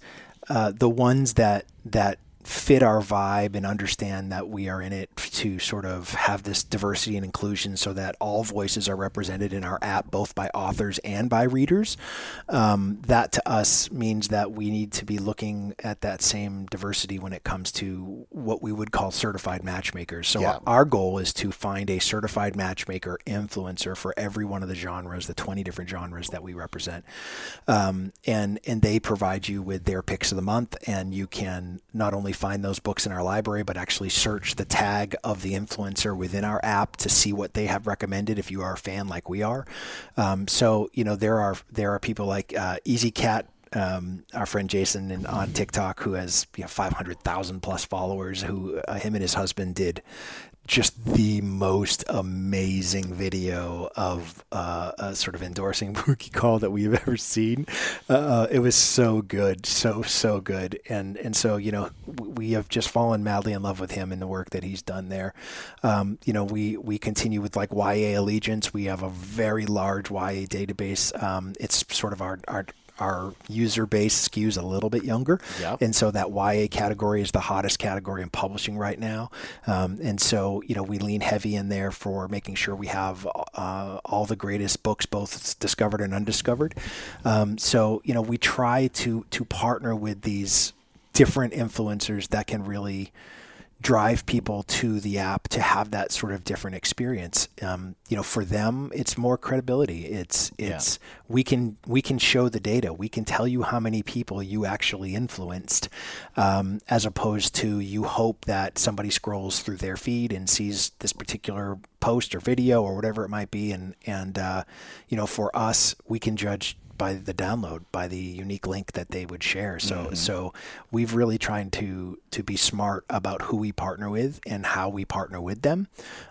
uh, the ones that that fit our vibe and understand that we are in it to sort of have this diversity and inclusion so that all voices are represented in our app, both by authors and by readers. Um, that to us means that we need to be looking at that same diversity when it comes to what we would call certified matchmakers. So yeah. our goal is to find a certified matchmaker influencer for every one of the genres, the 20 different genres that we represent. Um, and, and they provide you with their picks of the month and you can not only find those books in our library, but actually search the tag of the influencer within our app to see what they have recommended. If you are a fan like we are, um, so you know there are there are people like uh, Easy Cat um, our friend Jason in, on TikTok, who has you know, 500,000 plus followers, who uh, him and his husband did just the most amazing video of uh, a sort of endorsing Booky Call that we've ever seen. Uh, it was so good, so so good, and and so you know we have just fallen madly in love with him and the work that he's done there. Um, you know we we continue with like YA Allegiance. We have a very large YA database. Um, it's sort of our our our user base skews a little bit younger, Yep. and so that YA category is the hottest category in publishing right now. Um, and so you know we lean heavy in there for making sure we have uh, all the greatest books, both discovered and undiscovered. Um, so you know we try to to partner with these different influencers that can really drive people to the app to have that sort of different experience. Um, you know, for them, it's more credibility. It's it's we can we can show the data. We can tell you how many people you actually influenced, um, as opposed to you hope that somebody scrolls through their feed and sees this particular post or video or whatever it might be, and and uh, you know, for us, we can judge by the download, by the unique link that they would share. So so we've really trying to to be smart about who we partner with and how we partner with them.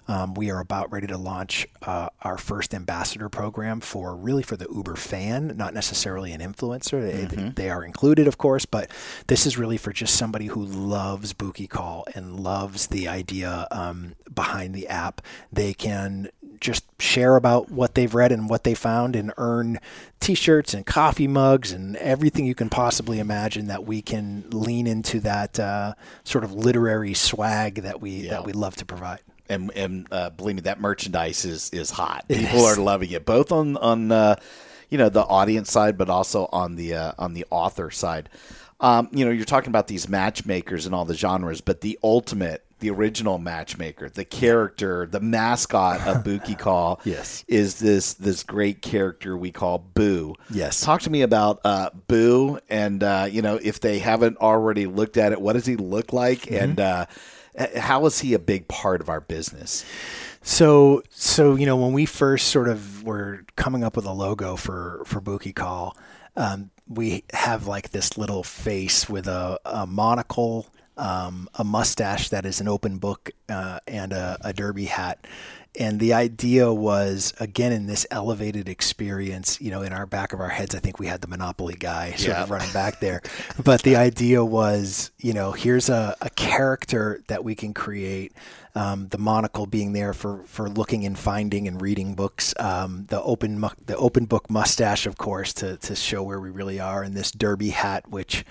Um, we are about ready to launch uh, our first ambassador program for really for the Uber fan, not necessarily an influencer. They, they are included, of course, but this is really for just somebody who loves Booky Call and loves the idea um, behind the app. They can just share about what they've read and what they found and earn t-shirts and coffee mugs and everything you can possibly imagine that we can lean into that uh, sort of literary swag that we Yeah. that we love to provide. and and uh, believe me, that merchandise is is hot. People are loving it, both on on uh, you know the audience side, but also on the uh, on the author side. Um, you know, you're talking about these matchmakers and all the genres, but the ultimate, the original matchmaker, the character, the mascot of Booky Call, Yes. is this this great character we call Boo. Yes. talk to me about uh, Boo, and uh, you know if they haven't already looked at it, what does he look like, Mm-hmm. and uh, how is he a big part of our business? So, so you know, when we first sort of were coming up with a logo for for Booky Call, um, we have like this little face with a, a monocle, um, a mustache that is an open book, uh, and a, a derby hat. And the idea was, again, in this elevated experience, you know, in our back of our heads, I think we had the Monopoly guy sort of running back there. But the idea was, you know, here's a, a character that we can create. Um, the monocle being there for, for looking and finding and reading books. Um, the open mu- the open book mustache, of course, to, to show where we really are. And this derby hat, which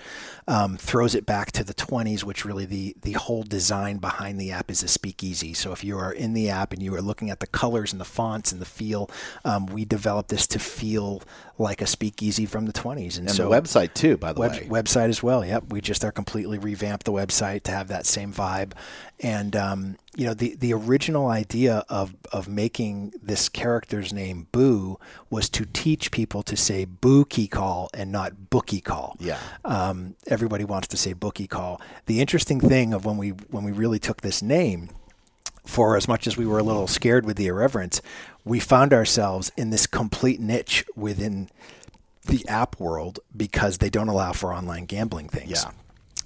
um, throws it back to the 20s, which really the the whole design behind the app is a speakeasy. So if you are in the app and you are looking at the colors and the fonts and the feel, um, we developed this to feel like a speakeasy from the 20s. And, And so the website too, by the Web, way. website as well. Yep, we just are completely revamped the website to have that same vibe, and um, you know the the original idea of of making this character's name Boo was to teach people to say Bookie Call and not Bookie Call. Yeah. um, everybody wants to say Bookie Call. The interesting thing of when we when we really took this name for as much as we were a little scared with the irreverence, we found ourselves in this complete niche within the app world because they don't allow for online gambling things. Yeah.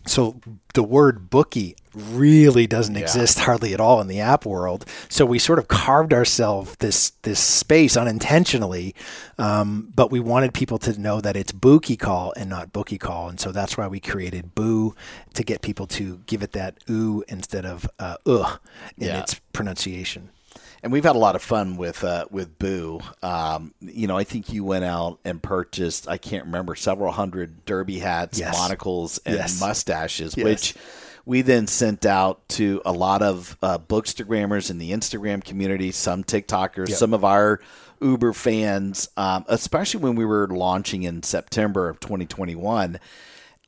So the word bookie really doesn't exist hardly at all in the app world. So we sort of carved ourselves this this space unintentionally, um, but we wanted people to know that it's bookie call and not bookie call, and so that's why we created boo to get people to give it that ooh instead of uh, ugh in Yeah. its pronunciation. And we've had a lot of fun with uh, with Boo. Um, you know, I think you went out and purchased I can't remember several hundred derby hats, Yes. monocles, and Yes. mustaches, Yes. which we then sent out to a lot of uh, bookstagrammers in the Instagram community, some TikTokers, Yep. some of our Uber fans, um, especially when we were launching in September of 2021.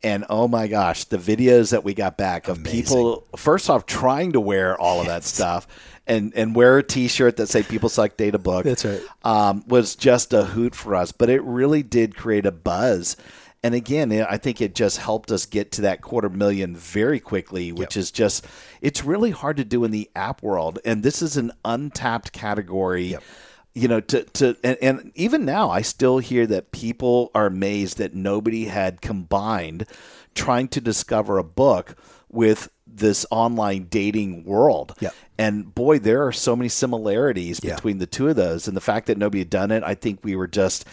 And oh my gosh, the videos that we got back of people first off trying to wear all of that stuff and and wear a T-shirt that say "People Suck Data Book." That's right. Um, was just a hoot for us, but it really did create a buzz. and again, I think it just helped us get to that quarter million very quickly, which is just, it's really hard to do in the app world. And this is an untapped category. Yep. You know, to, to and, and even now, I still hear that people are amazed that nobody had combined trying to discover a book with this online dating world. Yeah. And boy, there are so many similarities Yeah. between the two of those. And the fact that nobody had done it, I think we were just,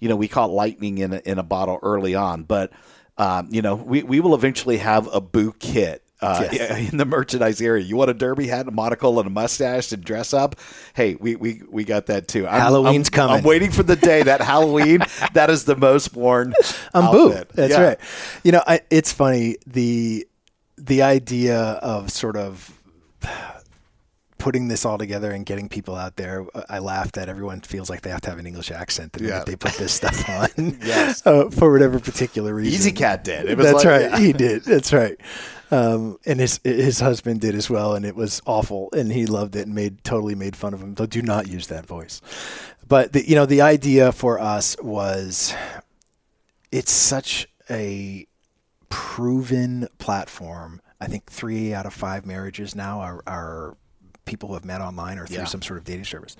you know, we caught lightning in a, in a bottle early on. But, um, you know, we, we will eventually have a boo kit. Uh, Yes. in the merchandise area, you want a derby hat, a monocle, and a mustache to dress up? Hey, we we, we got that too. I'm- Halloween's I'm, coming. I'm waiting for the day that Halloween that is the most worn. I'm boo. That's Yeah. right. You know, I, it's funny the the idea of sort of putting this all together and getting people out there. I laugh that everyone feels like they have to have an English accent the minute Yeah. they put this stuff on. Yes. uh, for whatever particular reason. Easy Cat did. It was That's like- right. yeah. He did. That's right. Um, and his his husband did as well, and it was awful. And he loved it and made totally made fun of him. So do not use that voice. But the, you know, the idea for us was, it's such a proven platform. I think three out of five marriages now are, are people who have met online or through Yeah. some sort of dating service.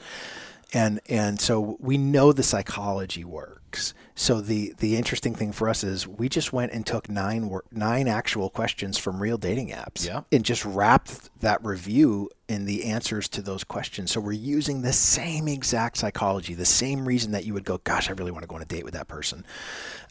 And and so we know the psychology works. So the the interesting thing for us is we just went and took nine wor- nine actual questions from real dating apps Yeah. and just wrapped that review in the answers to those questions. So we're using the same exact psychology, the same reason that you would go, gosh, I really want to go on a date with that person.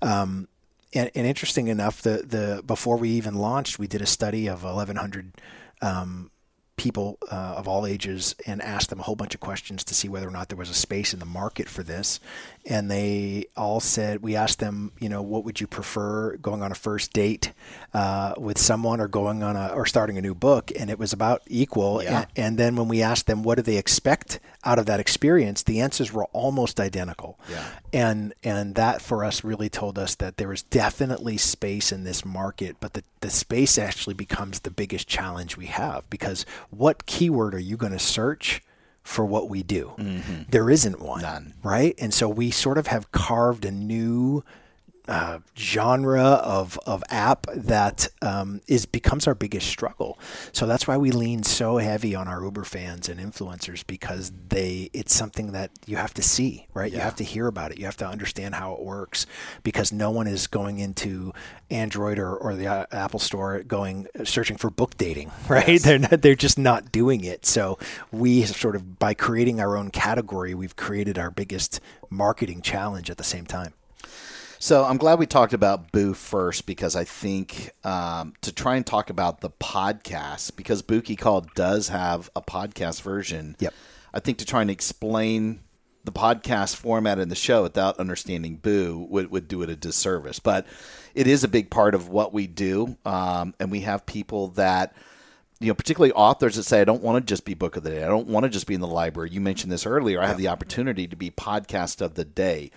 Um, and, and interesting enough, the the before we even launched, we did a study of 1,100 um, people uh, of all ages and asked them a whole bunch of questions to see whether or not there was a space in the market for this. And they all said, we asked them, you know, what would you prefer going on a first date uh, with someone or going on a or starting a new book? And it was about equal. Yeah. And, and then when we asked them, what do they expect out of that experience? The answers were almost identical Yeah. and and that for us really told us that there was definitely space in this market but the, the space actually becomes the biggest challenge we have because what keyword are you going to search for what we do. Mm-hmm. There isn't one None. right? And so we sort of have carved a new uh, genre of, of app that um, is becomes our biggest struggle. So that's why we lean so heavy on our Uber fans and influencers because they it's something that you have to see, right? You have to hear about it. You have to understand how it works because no one is going into Android or, or the uh, Apple Store going searching for book dating, right? They're not, they're just not doing it. So we sort of by creating our own category, we've created our biggest marketing challenge at the same time. So I'm glad we talked about Boo first because I think um, to try and talk about the podcast because Booky Call does have a podcast version. Yep. I think to try and explain the podcast format in the show without understanding Boo would, would do it a disservice. But it is a big part of what we do, um, and we have people that you know, particularly authors that say, I don't want to just be book of the day. I don't want to just be in the library. You mentioned this earlier. I have the opportunity to be podcast of the day.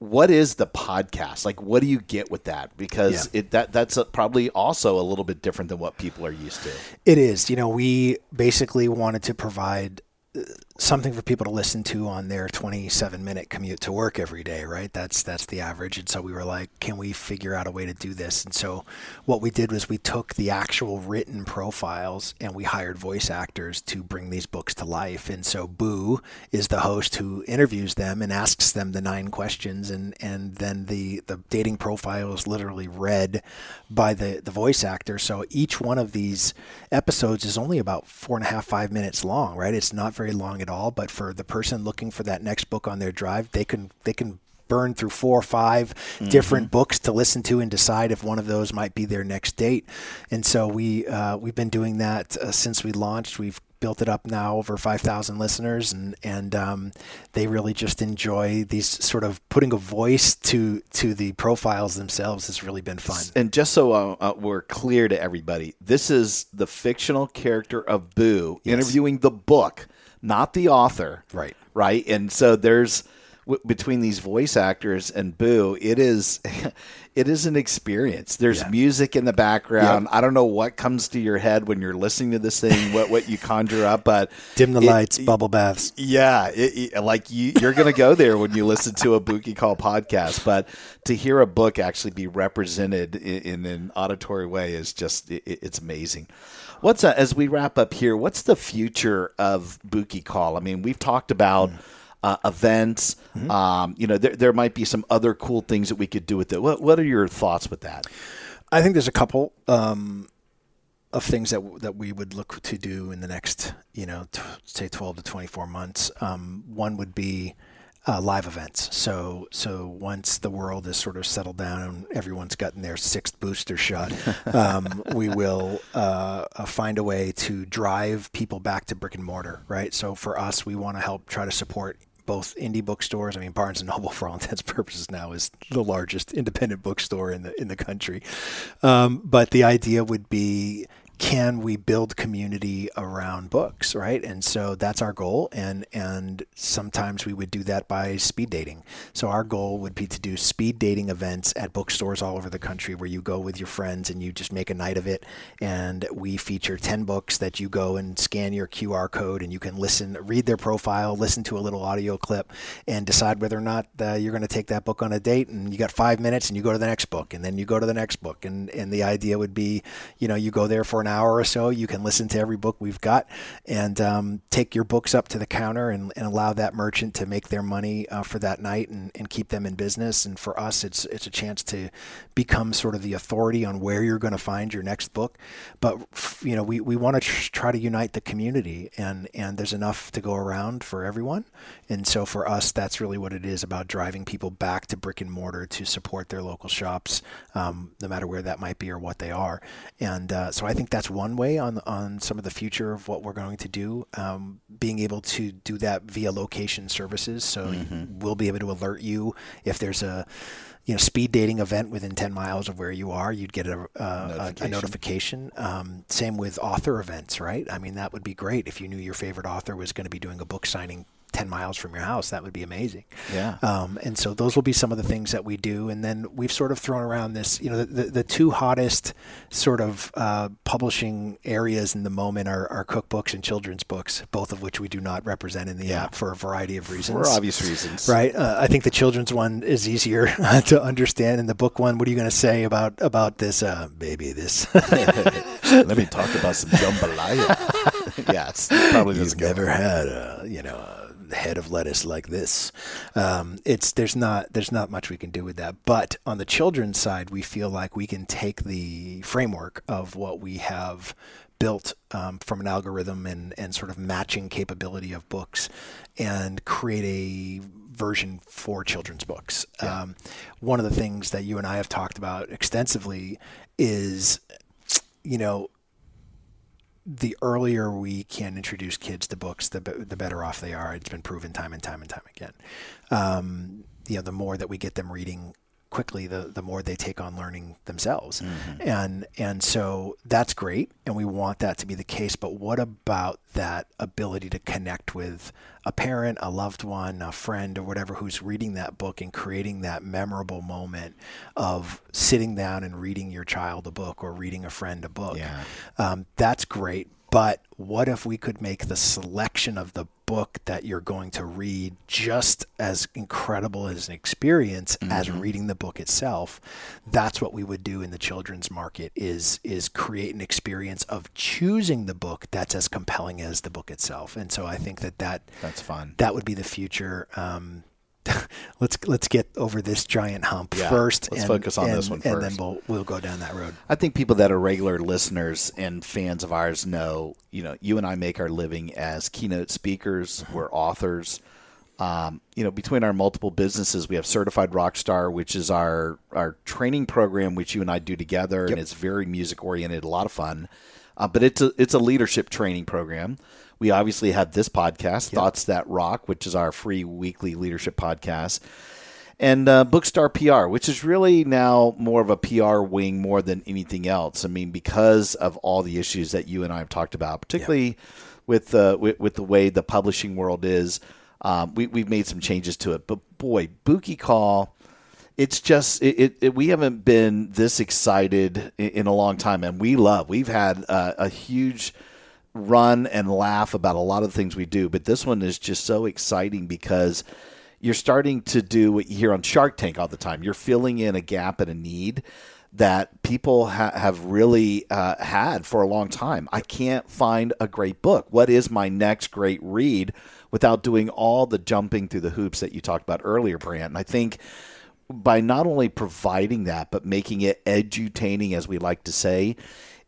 What is the podcast? Like, what do you get with that? Because Yeah. it that that's a, probably also a little bit different than what people are used to. It is. You know, we basically wanted to provide uh, something for people to listen to on their 27 minute commute to work every day, right? That's that's the average. And so we were like, can we figure out a way to do this? And so what we did was we took the actual written profiles and we hired voice actors to bring these books to life. And so Boo is the host who interviews them and asks them the nine questions and and then the the dating profile is literally read by the the voice actor. So each one of these episodes is only about four and a half five minutes long, right? It's not very long at all, but for the person looking for that next book on their drive, they can they can burn through four or 5 different books to listen to and decide if one of those might be their next date. And so we uh, we've been doing that uh, since we launched. We've built it up now over 5,000 listeners and and um, they really just enjoy these sort of putting a voice to to the profiles themselves has really been fun. And just so uh, uh, we're clear to everybody, this is the fictional character of Boo interviewing the book, not the author. Right. Right. And so there's w- between these voice actors and Boo, it is it is an experience. There's Yeah. music in the background. Yeah. I don't know what comes to your head when you're listening to this thing, what what you conjure up, but Dim the it- lights, bubble baths. yeah, it, it- like you, you're going to go there when you listen to a Booky Call podcast. But to hear a book actually be represented in, in an auditory way is just it, it's amazing. What's uh, as we wrap up here? What's the future of Booky Call? I mean, we've talked about. Uh, events, um, you know, there, there might be some other cool things that we could do with it. What, what are your thoughts with that? I think there's a couple um, of things that that we would look to do in the next, you know, t- say 12 to 24 months. Um, one would be uh, live events. So so once the world is sort of settled down and everyone's gotten their sixth booster shot, um, we will uh, uh, find a way to drive people back to brick and mortar. Right. So for us, we want to help try to support both indie bookstores. I mean, Barnes and Noble, for all intents and purposes, now is the largest independent bookstore in the in the country. Um, but the idea would be. Can we build community around books, right? And so that's our goal, and and sometimes we would do that by speed dating. So our goal would be to do speed dating events at bookstores all over the country, where you go with your friends and you just make a night of it, and we feature ten books that you go and scan your QR code, and you can listen, read their profile, listen to a little audio clip, and decide whether or not uh, you're going to take that book on a date. And you got five minutes, and you go to the next book, and then you go to the next book, and and the idea would be, you know, you go there for an hour or so, you can listen to every book we've got, and um, take your books up to the counter and, and allow that merchant to make their money uh, for that night and, and keep them in business. And for us, it's it's a chance to become sort of the authority on where you're going to find your next book. But you know, we, we want to tr- try to unite the community, and and there's enough to go around for everyone. And so for us, that's really what it is about driving people back to brick and mortar to support their local shops, um, no matter where that might be or what they are. And uh, so I think that's one way on on some of the future of what we're going to do. Um, being able to do that via location services, so we'll be able to alert you if there's a you know speed dating event within 10 miles of where you are you'd get a, a, a, a notification. Um, same with author events right? I mean that would be great if you knew your favorite author was going to be doing a book signing 10 miles from your house that would be amazing Yeah. um, and so those will be some of the things that we do. And then we've sort of thrown around this, you know, the, the, the two hottest sort of uh, publishing areas in the moment are, are cookbooks and children's books, both of which we do not represent in the app for a variety of reasons. For obvious reasons. Right. Uh, I think the children's one is easier to understand. And the book one, what are you going to say about, about this, uh, baby, this? Let me talk about some jambalaya. yeah, it's probably You've go. never had a you know a head of lettuce like this. Um, it's there's not there's not much we can do with that. But on the children's side, we feel like we can take the framework of what we have built um, from an algorithm and and sort of matching capability of books and create a version for children's books. Um, one of the things that you and I have talked about extensively is, you know, the earlier we can introduce kids to books, the, the better off they are. It's been proven time and time and time again. Um, you know, the more that we get them reading quickly, the, the more they take on learning themselves. And, and so that's great. And we want that to be the case. But what about that ability to connect with a parent, a loved one, a friend, or whatever who's reading that book and creating that memorable moment of sitting down and reading your child a book or reading a friend a book? Yeah. um, that's great. But what if we could make the selection of the book that you're going to read just as incredible as an experience as reading the book itself? That's what we would do in the children's market is is create an experience of choosing the book that's as compelling as the book itself. And so I think that that That's fun. that would be the future. Um, let's let's get over this giant hump Yeah, first. let's and, focus on and, this one and then we'll we'll go down that road. I think people that are regular listeners and fans of ours know, you know, you and I make our living as keynote speakers. Mm-hmm. We're authors. Um, you know, between our multiple businesses, we have Certified Rockstar, which is our our training program, which you and I do together, and it's very music oriented, a lot of fun. Uh, but it's a it's a leadership training program. We obviously have this podcast, Thoughts That Rock, which is our free weekly leadership podcast and uh, Bookstar PR, which is really now more of a PR wing more than anything else. I mean, because of all the issues that you and I have talked about, particularly with, uh, with with the way the publishing world is. Um, we we've made some changes to it, but boy, Booky Call. It's just it, it, it we haven't been this excited in, in, a long time, and we love. We've had uh, a huge run and laugh about a lot of the things we do, but this one is just so exciting because you're starting to do what you hear on Shark Tank all the time. You're filling in a gap and a need that people ha- have really uh, had for a long time. I can't find a great book. What is my next great read without doing all the jumping through the hoops that you talked about earlier, Brant? And I think by not only providing that, but making it edutaining, as we like to say,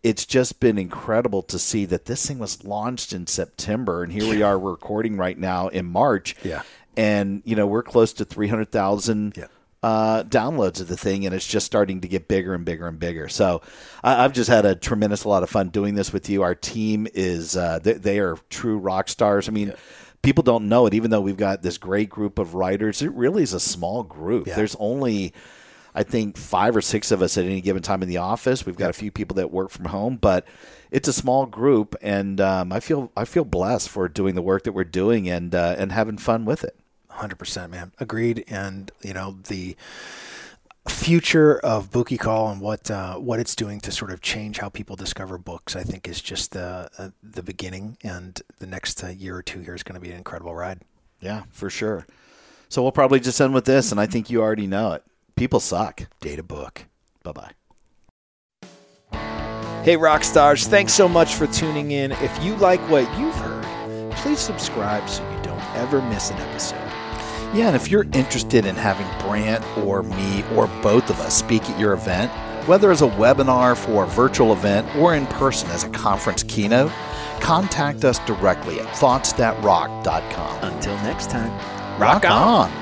it's just been incredible to see that this thing was launched in September, and here we are recording right now in March. Yeah, and you know we're close to three hundred thousand. Yeah. Uh, downloads of the thing, and it's just starting to get bigger and bigger and bigger. So, I, have just had a tremendous lot of fun doing this with you. Our team is uh, they, they, are true rock stars. I mean, yeah. people don't know it, even though we've got this great group of writers. It really is a small group. Yeah. There's only I think five or six of us at any given time in the office. We've got a few people that work from home, but it's a small group, and um, I feel I feel blessed for doing the work that we're doing and uh, and having fun with it. Hundred percent, man. Agreed. And you know the future of Booky Call and what uh, what it's doing to sort of change how people discover books, I think, is just the uh, the beginning, and the next uh, year or two here is going to be an incredible ride. Yeah, for sure. So we'll probably just end with this, and I think you already know it. People suck. Data book. Bye bye. Hey, rock stars, thanks so much for tuning in. If you like what you've heard, please subscribe so you don't ever miss an episode. Yeah, and if you're interested in having Brant or me or both of us speak at your event, whether as a webinar for a virtual event or in person as a conference keynote, contact us directly at thoughtsthatrock.com. Until next time, rock, rock on. on.